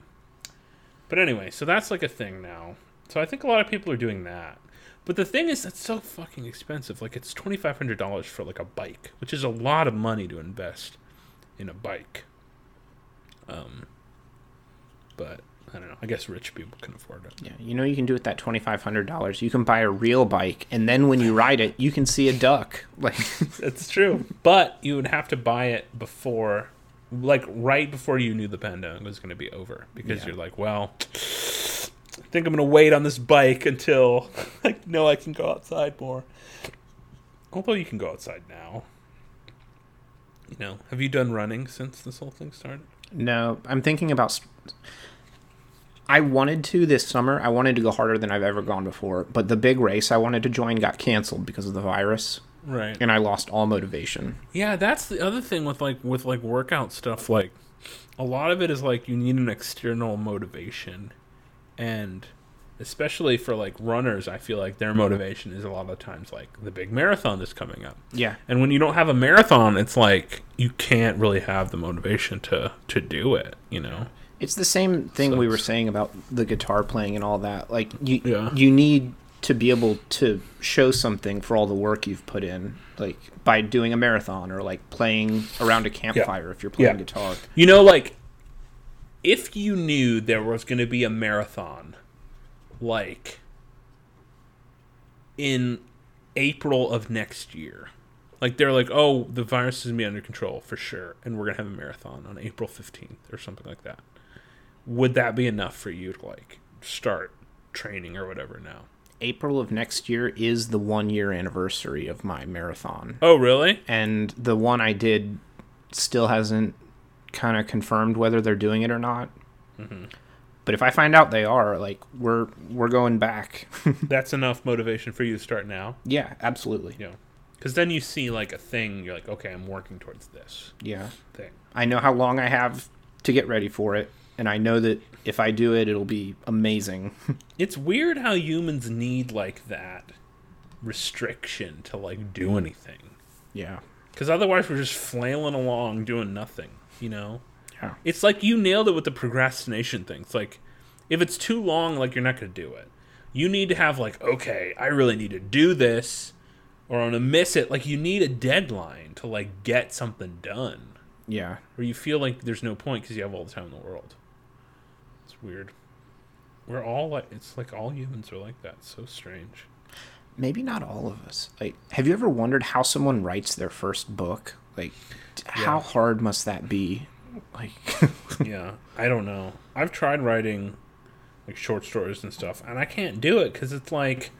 A: But anyway, so that's like a thing now. So I think a lot of people are doing that. But the thing is, that's so fucking expensive. Like it's twenty five hundred dollars for like a bike, which is a lot of money to invest in a bike. Um, but I don't know. I guess rich people can afford it.
B: Yeah, you know you can do with that twenty five hundred dollars. You can buy a real bike, and then when you ride it, you can see a duck. Like,
A: that's true. But you would have to buy it before, like right before you knew the pandemic was going to be over, because
B: Yeah.
A: you're like, well, I think I'm going to wait on this bike until I know I can go outside more. Although you can go outside now. You know, have you done running since this whole thing started?
B: no, I'm thinking about. I wanted to this summer. I wanted to go harder than I've ever gone before, but the big race I wanted to join got canceled because of the virus,
A: Right.
B: and I lost all motivation.
A: Yeah, that's the other thing with like with like workout stuff. Like, a lot of it is like you need an external motivation, and especially for like runners, I feel like their motivation is a lot of times like the big marathon that's coming up.
B: Yeah,
A: And when you don't have a marathon, it's like you can't really have the motivation to to do it. You know?
B: it's the same thing we were saying about the guitar playing and all that. Like you,
A: Yeah.
B: you need to be able to show something for all the work you've put in, like by doing a marathon or like playing around a campfire if you're playing
A: Yeah.
B: guitar.
A: You know, like if you knew there was going to be a marathon, like in April of next year, like they're like, oh, the virus is going to be under control for sure, and we're going to have a marathon on April 15th or something like that. Would that be enough for you to like start training or whatever now?
B: April of next year is the one year anniversary of my marathon.
A: Oh, really?
B: And the one I did still hasn't kind of confirmed whether they're doing it or not. Mm-hmm. But if I find out they are, like we're we're going back.
A: That's enough motivation for you to start now.
B: yeah, absolutely.
A: Know, because then you see like a thing. You're like, okay, I'm working towards this
B: Yeah.
A: thing.
B: I know how long I have to get ready for it, and I know that if I do it, it'll be amazing.
A: It's weird how humans need like that restriction to like do anything.
B: yeah.
A: Because otherwise, we're just flailing along doing nothing. You know.
B: Yeah.
A: It's like you nailed it with the procrastination thing. It's like if it's too long, like you're not going to do it. You need to have like, okay, I really need to do this, or I'm gonna miss it. Like you need a deadline to like get something done,
B: Yeah.
A: or you feel like there's no point because you have all the time in the world. Weird. We're all like, it's like all humans are like that. It's so strange.
B: Maybe not all of us. Like, have you ever wondered how someone writes their first book? Like, t- how hard must that be? Like,
A: yeah, I don't know. I've tried writing like short stories and stuff, and I can't do it because it's like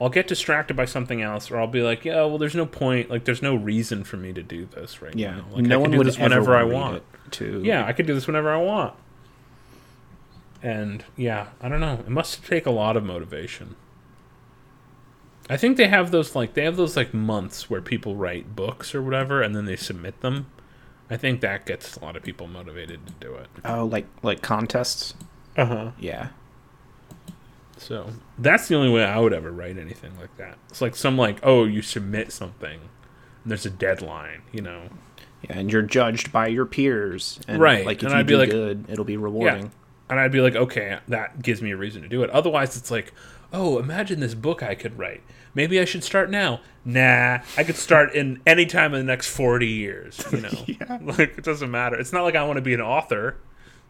A: I'll get distracted by something else, or I'll be like, yeah, well, there's no point. Like, there's no reason for me to do this right
B: yeah,
A: now. Like, I
B: no
A: can
B: one
A: do
B: would
A: this
B: ever
A: whenever I want.
B: To
A: Yeah, I could do this whenever I want. And yeah, I don't know. It must take a lot of motivation. I think they have those like they have those like months where people write books or whatever and then they submit them. I think that gets a lot of people motivated to do it.
B: oh, like like contests.
A: Uh-huh.
B: Yeah,
A: So, that's the only way I would ever write anything like that. It's like some like, oh, you submit something and there's a deadline, you know.
B: yeah, and you're judged by your peers, and
A: Right,
B: Like if
A: and
B: you
A: I'd be
B: do
A: like-
B: good, it'll be rewarding.
A: And I'd be like, okay, that gives me a reason to do it. Otherwise, it's like, oh, imagine this book I could write. Maybe I should start now. Nah, I could start in any time in the next forty years. You know,
B: Yeah.
A: like it doesn't matter. It's not like I want to be an author.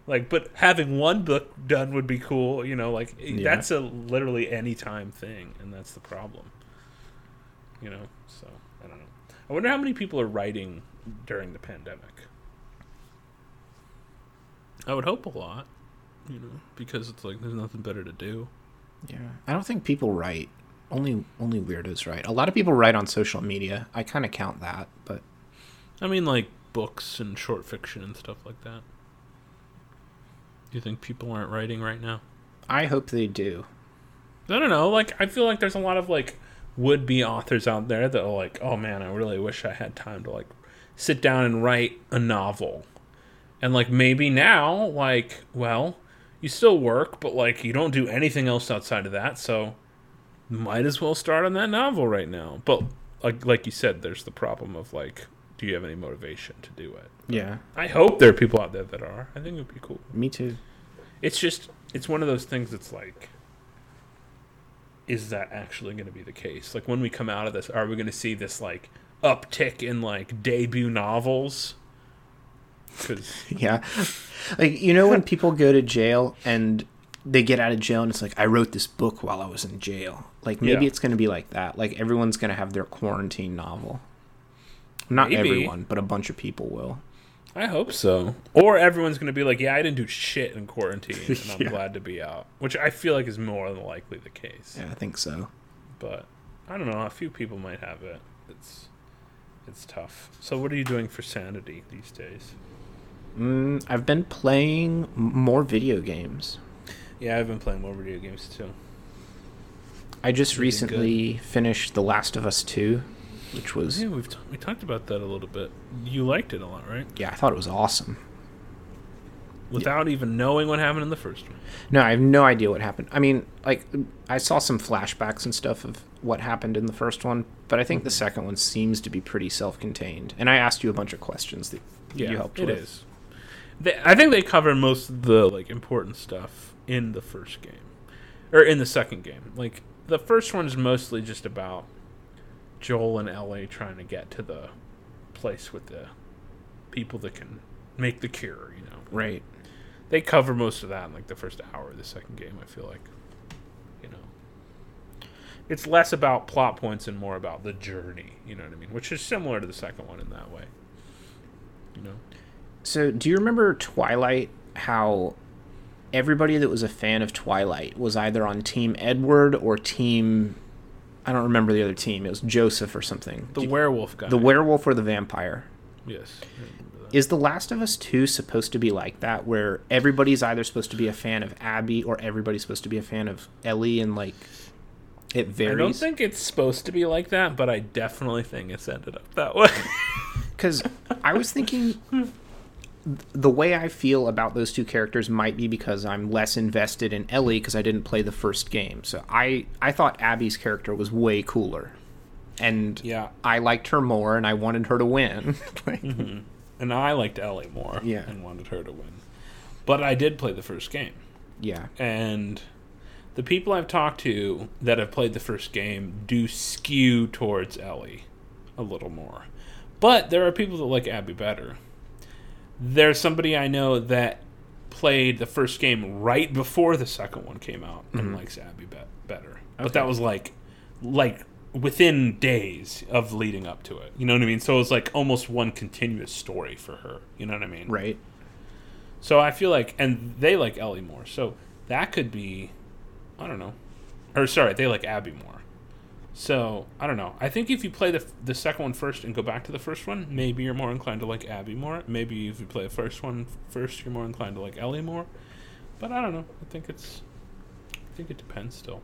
A: Like, but having one book done would be cool. You know, like eh,
B: Yeah.
A: that's a literally any time thing, and that's the problem. You know, so I don't know. I wonder how many people are writing during the pandemic. I would hope a lot, you know, because it's like there's nothing better to do.
B: Yeah, I don't think people write. Only only weirdos write. A lot of people write on social media. I kind of count that, but
A: I mean, like books and short fiction and stuff like that. Do you think people aren't writing right now?
B: I hope they do.
A: I don't know. Like, I feel like there's a lot of like would-be authors out there that are like, "Oh man, I really wish I had time to like sit down and write a novel." And like maybe now, like, well, you still work, but like you don't do anything else outside of that, so might as well start on that novel right now. But like like you said, there's the problem of like, do you have any motivation to do it?
B: Yeah,
A: I hope there are people out there that are. I think it would be cool.
B: me too.
A: It's just it's one of those things that's like is that actually going to be the case? Like when we come out of this, are we going to see this like uptick in like debut novels? Cuz
B: Yeah, like you know when people go to jail and they get out of jail and it's like I wrote this book while I was in jail. Like maybe
A: Yeah.
B: it's going to be like that. Like everyone's going to have their quarantine novel. Not
A: Maybe.
B: everyone, but a bunch of people will.
A: I hope so. Or everyone's going to be like, "Yeah, I didn't do shit in quarantine and I'm
B: Yeah.
A: glad to be out." Which I feel like is more than likely the case.
B: Yeah, I think so.
A: But I don't know, a few people might have it. It's it's tough. So what are you doing for sanity these days?
B: Mm, I've been playing more video games.
A: Yeah, I've been playing more video games too.
B: I just recently finished The Last of Us 2, which was
A: Yeah, we've t- we talked about that a little bit. You liked it a lot, right?
B: yeah, I thought it was awesome.
A: Without even knowing what happened in the first one.
B: No, I have no idea what happened. I mean, like I saw some flashbacks and stuff of what happened in the first one, but I think the second one seems to be pretty self-contained. And I asked you a bunch of questions that
A: Yeah,
B: you helped
A: it
B: with.
A: is. They, I think they cover most of the like important stuff in the first game, or in the second game. Like the first one is mostly just about Joel and Ellie trying to get to the place with the people that can make the cure. You know,
B: Right.
A: they cover most of that in like the first hour of the second game. I feel like, you know, it's less about plot points and more about the journey. You know what I mean? Which is similar to the second one in that way. You know.
B: So, do you remember Twilight how everybody that was a fan of Twilight was either on Team Edward or Team. I don't remember the other team. It was Joseph or something.
A: The
B: you-
A: werewolf guy.
B: the werewolf or the vampire.
A: Yes. I remember that.
B: Is The Last of Us 2 supposed to be like that, where everybody's either supposed to be a fan of Abby or everybody's supposed to be a fan of Ellie, and like it varies?
A: I don't think it's supposed to be like that, but I definitely think it's ended up that way.
B: because I was thinking th- the way I feel about those two characters might be because I'm less invested in Ellie because I didn't play the first game. So I I thought Abby's character was way cooler, and
A: yeah.
B: I liked her more, and I wanted her to win. Like, mm-hmm.
A: And I liked Ellie more
B: Yeah.
A: and wanted her to win. But I did play the first game.
B: Yeah,
A: And the people I've talked to that have played the first game do skew towards Ellie a little more. But there are people that like Abby better. There's somebody I know that played the first game right before the second one came out and mm-hmm. likes Abby be- better. But that was like like within days of leading up to it. You know what I mean? So it was like almost one continuous story for her. You know what I mean?
B: right.
A: So I feel like, and they like Ellie more. So that could be, I don't know, or sorry, they like Abby more. So I don't know. I think if you play the the second one first and go back to the first one, maybe you're more inclined to like Abby more. Maybe if you play the first one first, you're more inclined to like Ellie more. But I don't know. I think it's, I think it depends still.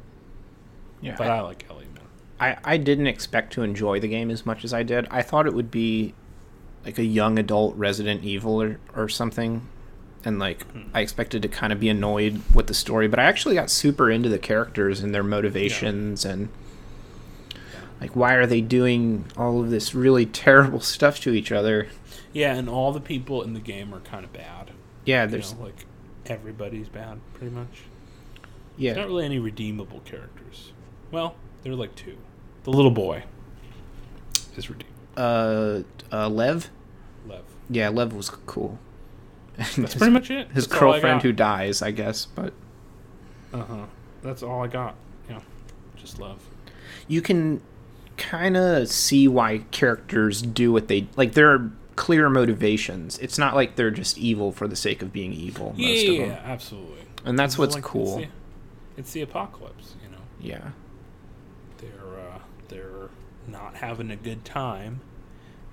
B: Yeah,
A: But
B: I,
A: I like Ellie more.
B: I I didn't expect to enjoy the game as much as I did. I thought it would be like a young adult Resident Evil or or something. And like hmm. I expected to kind of be annoyed with the story, but I actually got super into the characters and their motivations and like why are they doing all of this really terrible stuff to each other?
A: Yeah, and all the people in the game are kind of bad.
B: Yeah,
A: You
B: there's
A: know, like everybody's bad, pretty much.
B: yeah.
A: There's not really any redeemable characters. Well, there are like two. The little boy is redeemable.
B: Uh, uh Lev?
A: Lev.
B: Yeah, Lev was cool.
A: That's pretty much it.
B: his
A: That's
B: girlfriend who dies, I guess, but
A: Uh huh. That's all I got. Yeah. Just love.
B: you can kind of see why characters do what they like. There are clear motivations. It's not like they're just evil for the sake of being evil. Most
A: Yeah, yeah, absolutely.
B: and that's what's
A: like-
B: cool.
A: It's the, it's the apocalypse, you know.
B: Yeah,
A: They're uh, they're not having a good time,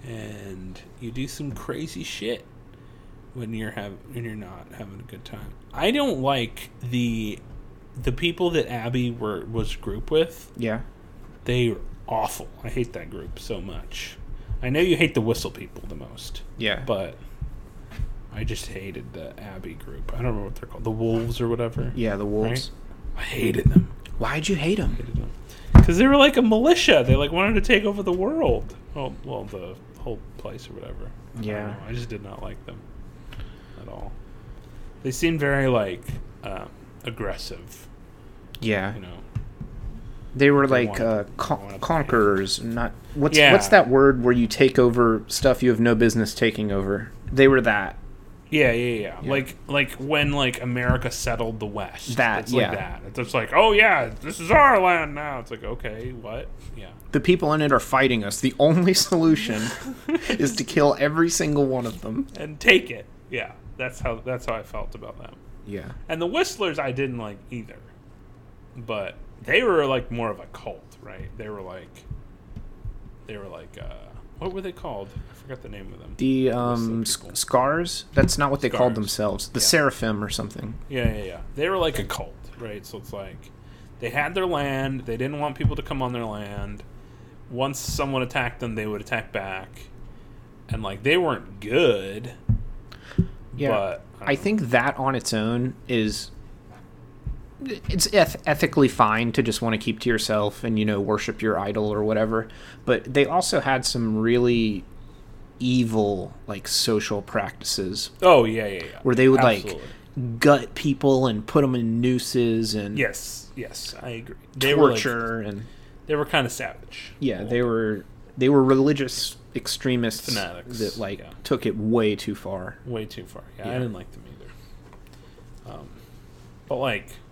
A: and you do some crazy shit when you're have when you're not having a good time. I don't like the the people that Abby were was group with.
B: yeah,
A: They awful. I hate that group so much. I know you hate the whistle people the most,
B: yeah.
A: but I just hated the Abby group. I don't remember what they're called, the Wolves or whatever.
B: yeah, the wolves.
A: I hated them.
B: Why'd you hate them?
A: Hated them because they were like a militia. They like wanted to take over the world. Well, well, the whole place or whatever.
B: Yeah.
A: know. I just did not like them at all. They seemed very like um, aggressive.
B: Yeah,
A: You know.
B: They were like uh, con- conquerors. Not what's
A: Yeah.
B: what's that word where you take over stuff you have no business taking over. They were that.
A: Yeah, yeah, yeah,
B: Yeah.
A: Like like when like America settled the West.
B: That,
A: it's like
B: yeah.
A: that. It's just like, oh yeah, this is our land now. It's like, okay, what? Yeah.
B: The people in it are fighting us. The only solution is to kill every single one of them.
A: And take it. Yeah. That's how that's how I felt about them.
B: Yeah.
A: And the Whistlers I didn't like either. But they were like more of a cult, right? They were like they were like uh what were they called? I forgot the name of them.
B: The um, scars. That's not what they called themselves. The
A: Yeah.
B: seraphim or something.
A: Yeah, yeah, yeah. They were like a cult, right? So it's like they had their land. They didn't want people to come on their land. Once someone attacked them, they would attack back. And like they weren't good.
B: Yeah.
A: But
B: I think that on its own is it's eth- ethically fine to just want to keep to yourself and you know worship your idol or whatever but they also had some really evil like social practices
A: Oh yeah, yeah, yeah.
B: where they would
A: Absolutely.
B: like gut people and put them in nooses and
A: Yes, yes, I agree. They were like,
B: torture and
A: they were kind of savage.
B: yeah they were they were religious extremists
A: Fanatics,
B: that like
A: yeah.
B: took it way too far
A: way too far. Yeah, I didn't like them either. Um, but like, I don't know.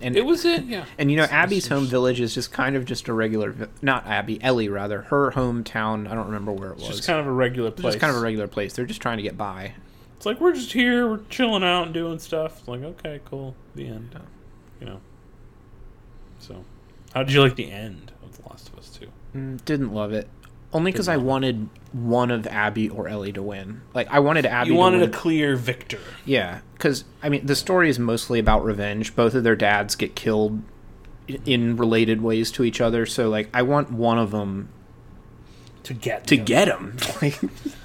B: And
A: It was it. Yeah.
B: And you know,
A: It's- it's
B: Abby's home village is just kind of just a regular, not Abby, Ellie rather. Her hometown, I don't remember where it
A: It's
B: was.
A: just kind of a regular
B: It's
A: place.
B: just kind of a regular place. They're just trying to get by.
A: It's like we're just here, we're chilling out and doing stuff. It's like okay, cool, the end.
B: Yeah.
A: You know. So, how did you like the end of The Last of Us Two?
B: Mm, didn't love it. Only because I wanted one of Abby or Ellie to win. Like I wanted Abby.
A: You
B: to
A: wanted
B: win.
A: a clear victor.
B: Yeah, because I mean, the story is mostly about revenge. Both of their dads get killed in related ways to each other. So, like, I want one of them
A: to get
B: to
A: them.
B: get him. Like,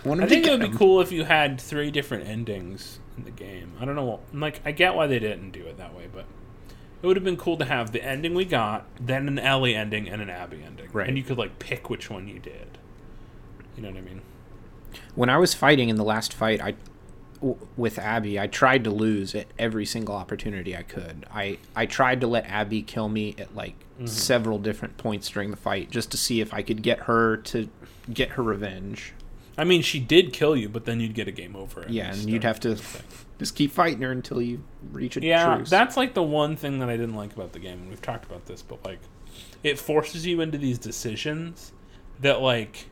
B: want
A: I think it
B: get
A: would be
B: him.
A: cool if you had three different endings in the game. I don't know. Like, I get why they didn't do it that way, but it would have been cool to have the ending we got, then an Ellie ending and an Abby ending,
B: Right.
A: And you could like pick which one you did. You know what I mean?
B: When I was fighting in the last fight, I with Abby, I tried to lose at every single opportunity I could. I I tried to let Abby kill me at like
A: Mm-hmm.
B: several different points during the fight, just to see if I could get her to get her revenge.
A: I mean, she did kill you, but then you'd get a game over.
B: Yeah, and you'd have to just keep fighting her until you reach a
A: Yeah,
B: truce.
A: that's like the one thing that I didn't like about the game, and we've talked about this, but like, it forces you into these decisions that like,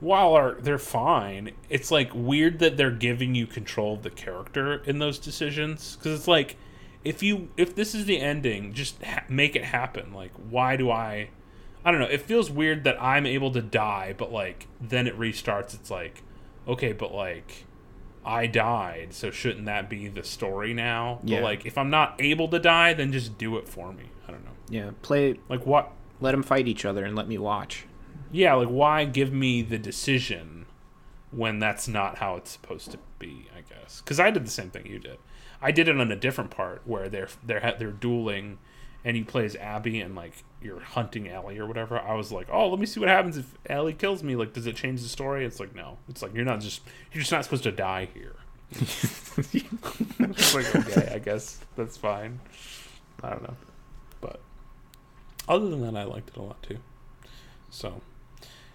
A: while are they're fine, it's like weird that they're giving you control of the character in those decisions because it's like, if you if this is the ending, just ha- make it happen. Like, why do I? I don't know. It feels weird that I'm able to die, but like then it restarts. It's like, okay, but like. I died, so shouldn't that be the story now?
B: Yeah.
A: But like, if I'm not able to die, then just do it for me. I don't know.
B: yeah, play.
A: Like, what?
B: Let them fight each other and let me watch.
A: Yeah, like, why give me the decision when that's not how it's supposed to be? I guess because I did the same thing you did. I did it on a different part where they're they're they're dueling, and you play as Abby and like you're hunting Ellie or whatever. I was like, oh, let me see what happens if Ellie kills me. Like, does it change the story? It's like no. It's like you're not just you're just not supposed to die here. it's like okay, I guess that's fine. I don't know, but other than that, I liked it a lot too. So,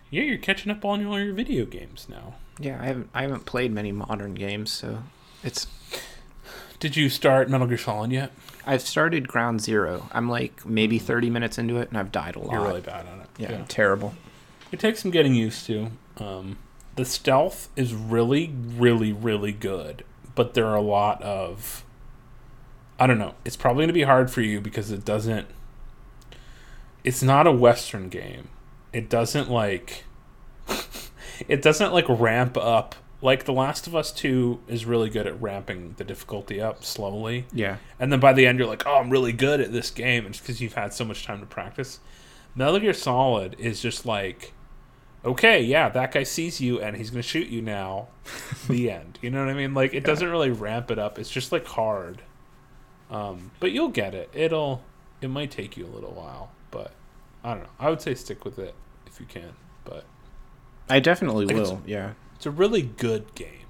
A: yeah, you're catching up on all your video games now.
B: Yeah, I haven't I haven't played many modern games, so it's
A: Did you start Metal Gear Solid yet?
B: I've started Ground Zero. I'm like maybe 30 minutes into it, and I've died a lot.
A: You're really bad on it.
B: yeah, I'm terrible.
A: It takes some getting used to. Um, the stealth is really, really, really good, but there are a lot of. I don't know. It's probably going to be hard for you because it doesn't. It's not a Western game. It doesn't like. it doesn't like ramp up. Like The Last of Us 2 is really good at ramping the difficulty up slowly.
B: Yeah,
A: And then by the end, you're like, oh, I'm really good at this game. It's because you've had so much time to practice. Metal Gear Solid is just like, okay, yeah, that guy sees you and he's going to shoot you now. the end. You know what I mean? Like, it doesn't really ramp it up. It's just like hard. Um, but you'll get it. It'll, it might take you a little while. But I don't know. I would say stick with it if you can. But
B: I definitely
A: Like
B: will. Yeah,
A: it's a really good game.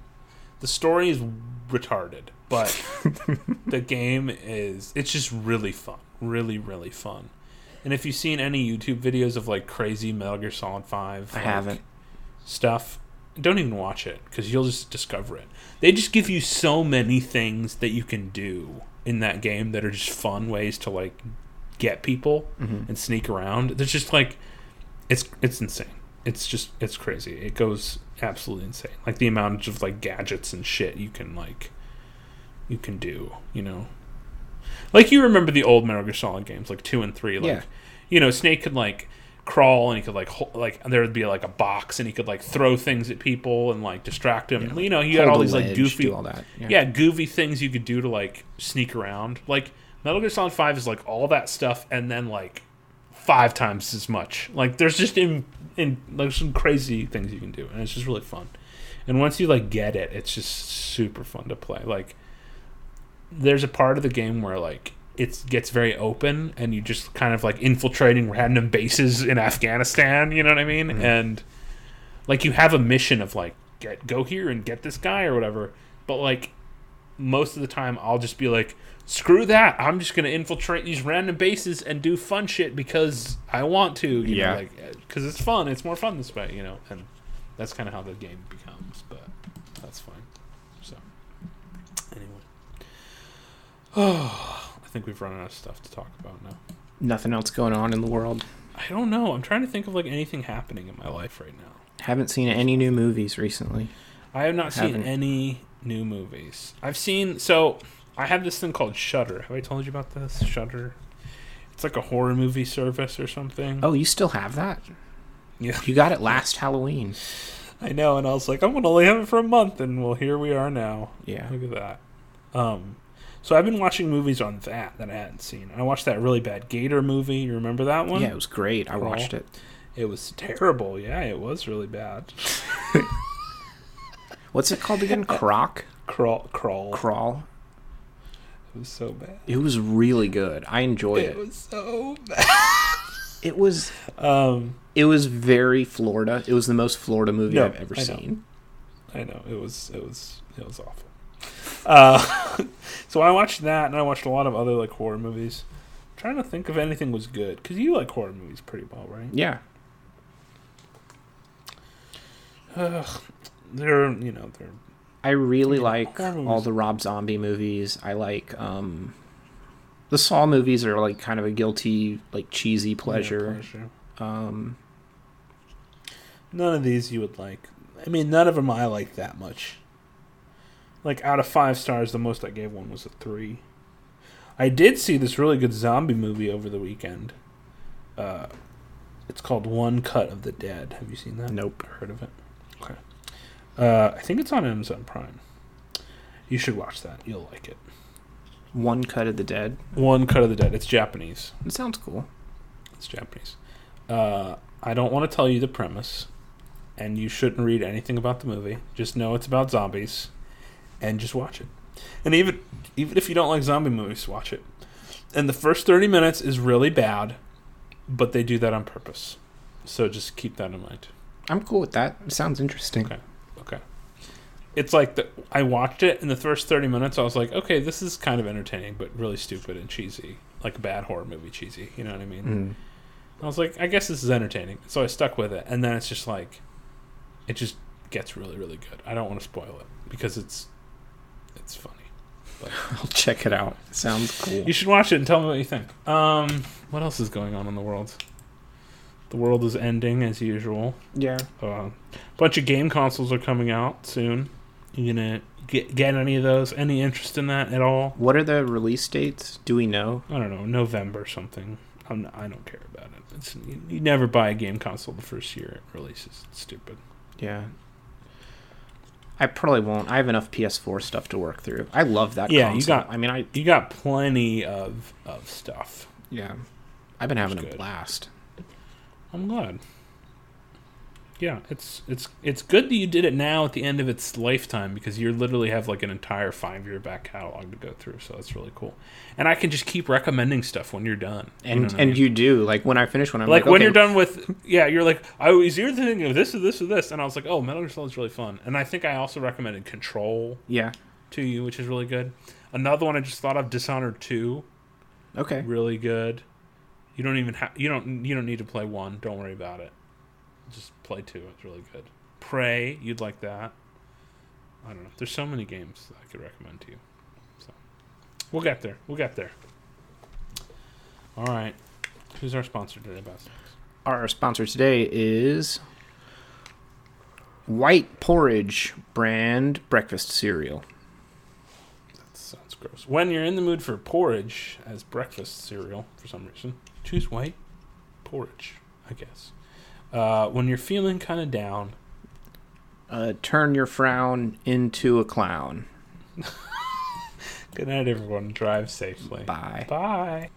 A: The story is retarded, but the game is it's just really fun. Really, really fun. And if you've seen any YouTube videos of like crazy Metal Gear Solid 5
B: I
A: like,
B: haven't.
A: stuff, don't even watch it because you'll just discover it. They just give you so many things that you can do in that game that are just fun ways to like get people
B: Mhm.
A: and sneak around. There's just like it's it's insane. It's just it's crazy. It goes absolutely insane. Like the amount of like gadgets and shit you can like you can do, you know. Like you remember the old Metal Gear Solid games, like two and three. Like
B: Yeah.
A: you know, Snake could like crawl and he could like hol- like there would be like a box and he could like throw things at people and like distract them. You know, he had all these like goofy
B: all that.
A: yeah. goofy things you could do to like sneak around. Like Metal Gear Solid Five is like all that stuff, and then like five times as much. Like there's just in in like some crazy things you can do, and it's just really fun. And once you like get it, it's just super fun to play. Like there's a part of the game where like it gets very open, and you just kind of like infiltrating random bases in Afghanistan. You know what I mean? Mm-hmm. And like you have a mission of like get go here and get this guy or whatever, but like most of the time I'll just be like, screw that. I'm just gonna infiltrate these random bases and do fun shit because I want to. You
B: Yeah.
A: know, like uh, because it's fun. It's more fun this way, you know. And that's kind of how the game becomes. But that's fine. So anyway, oh, I think we've run out of stuff to talk about now.
B: Nothing else going on in the world.
A: I don't know. I'm trying to think of like anything happening in my life right now.
B: Haven't seen any new movies recently.
A: I have not seen any new movies. I've seen so I have this thing called Shudder. Have I told you about this? Shudder. It's like a horror movie service or something.
B: Oh, you still have that?
A: Yeah.
B: You got it last Halloween.
A: I know, and I was like, I'm gonna only have it for a month, and well, here we are now.
B: Yeah.
A: Look at that. Um, so I've been watching movies on that that I hadn't seen. I watched that really bad Gator movie. You remember that one?
B: Yeah, it was great. I watched it.
A: It was terrible. Yeah, it was really bad.
B: What's it called again? Croc?
A: Crawl, crawl.
B: Crawl?
A: It was so bad.
B: It was really good. I enjoyed
A: It
B: it.
A: was so bad.
B: It was
A: Um,
B: it was very Florida. It was the most Florida movie
A: No,
B: I've ever
A: I know.
B: seen.
A: I know it was it was it was awful. Uh, so I watched that, and I watched a lot of other like horror movies. I'm trying to think if anything was good because you like horror movies pretty well, right?
B: Yeah.
A: Ugh, they're you know they're
B: I really like all the Rob Zombie movies. I like um the Saw movies are like kind of a guilty, like cheesy pleasure.
A: yeah, pleasure.
B: Um
A: None of these you would like. I mean, none of them I like that much. Like out of five stars, the most I gave one was a three. I did see this really good zombie movie over the weekend. Uh, it's called One Cut of the Dead. Have you seen that?
B: Nope.
A: Heard of it? Uh, I think it's on Amazon Prime. You should watch that. You'll like it.
B: One Cut of the Dead.
A: One Cut of the Dead. It's Japanese.
B: It sounds cool.
A: It's Japanese. Uh, I don't want to tell you the premise, and you shouldn't read anything about the movie. Just know it's about zombies, and just watch it. And even even if you don't like zombie movies, watch it. And the first thirty minutes is really bad, but they do that on purpose. So just keep that in mind.
B: I'm cool with that. It sounds interesting.
A: Okay. Okay. It's like the, I watched it in the first 30 minutes. I was like, okay, this is kind of entertaining, but really stupid and cheesy. Like a bad horror movie cheesy. You know what I mean?
B: Mm.
A: I was like, I guess this is entertaining. So I stuck with it. And then it's just like, it just gets really, really good. I don't want to spoil it because it's it's funny.
B: But I'll check it out. Sounds cool.
A: You should watch it and tell me what you think. Um, what else is going on in the world? The world is ending as usual.
B: Yeah.
A: A uh, bunch of game consoles are coming out soon. You gonna get get any of those? Any interest in that at all?
B: What are the release dates? Do we know?
A: I don't know, November something. I'm not, I don't care about it. It's you, you never buy a game console the first year it releases. It's stupid.
B: Yeah. I probably won't. I have enough PS4 stuff to work through. I love that
A: Yeah, you got-
B: I mean, I
A: You got plenty of of stuff.
B: yeah. I've been having a blast.
A: I'm glad. Yeah, it's it's it's good that you did it now at the end of its lifetime because you literally have like an entire five year back catalog to go through. So that's really cool. And I can just keep recommending stuff when you're done. You
B: And
A: know what I
B: and
A: mean?
B: you do like when I finish one. I'm
A: like
B: like,
A: when
B: okay,
A: you're done with yeah, you're like I was either thinking of this or this or this, and I was like, oh, Metal Gear Solid's really fun. And I think I also recommended Control
B: Yeah.
A: to you, which is really good. Another one I just thought of, Dishonored Two,
B: Okay.
A: really good. You don't even have you don't you don't need to play one. Don't worry about it. Just play two. It's really good. Prey, you'd like that. I don't know. There's so many games that I could recommend to you. So we'll get there. We'll get there. All right. Who's our sponsor today, Bess?
B: Our sponsor today is White Porridge brand breakfast cereal.
A: That sounds gross. When you're in the mood for porridge as breakfast cereal, for some reason, choose white porridge, I guess. Uh, when you're feeling kind of down,
B: Uh, turn your frown into a clown.
A: good night, everyone. Drive safely.
B: Bye.
A: Bye.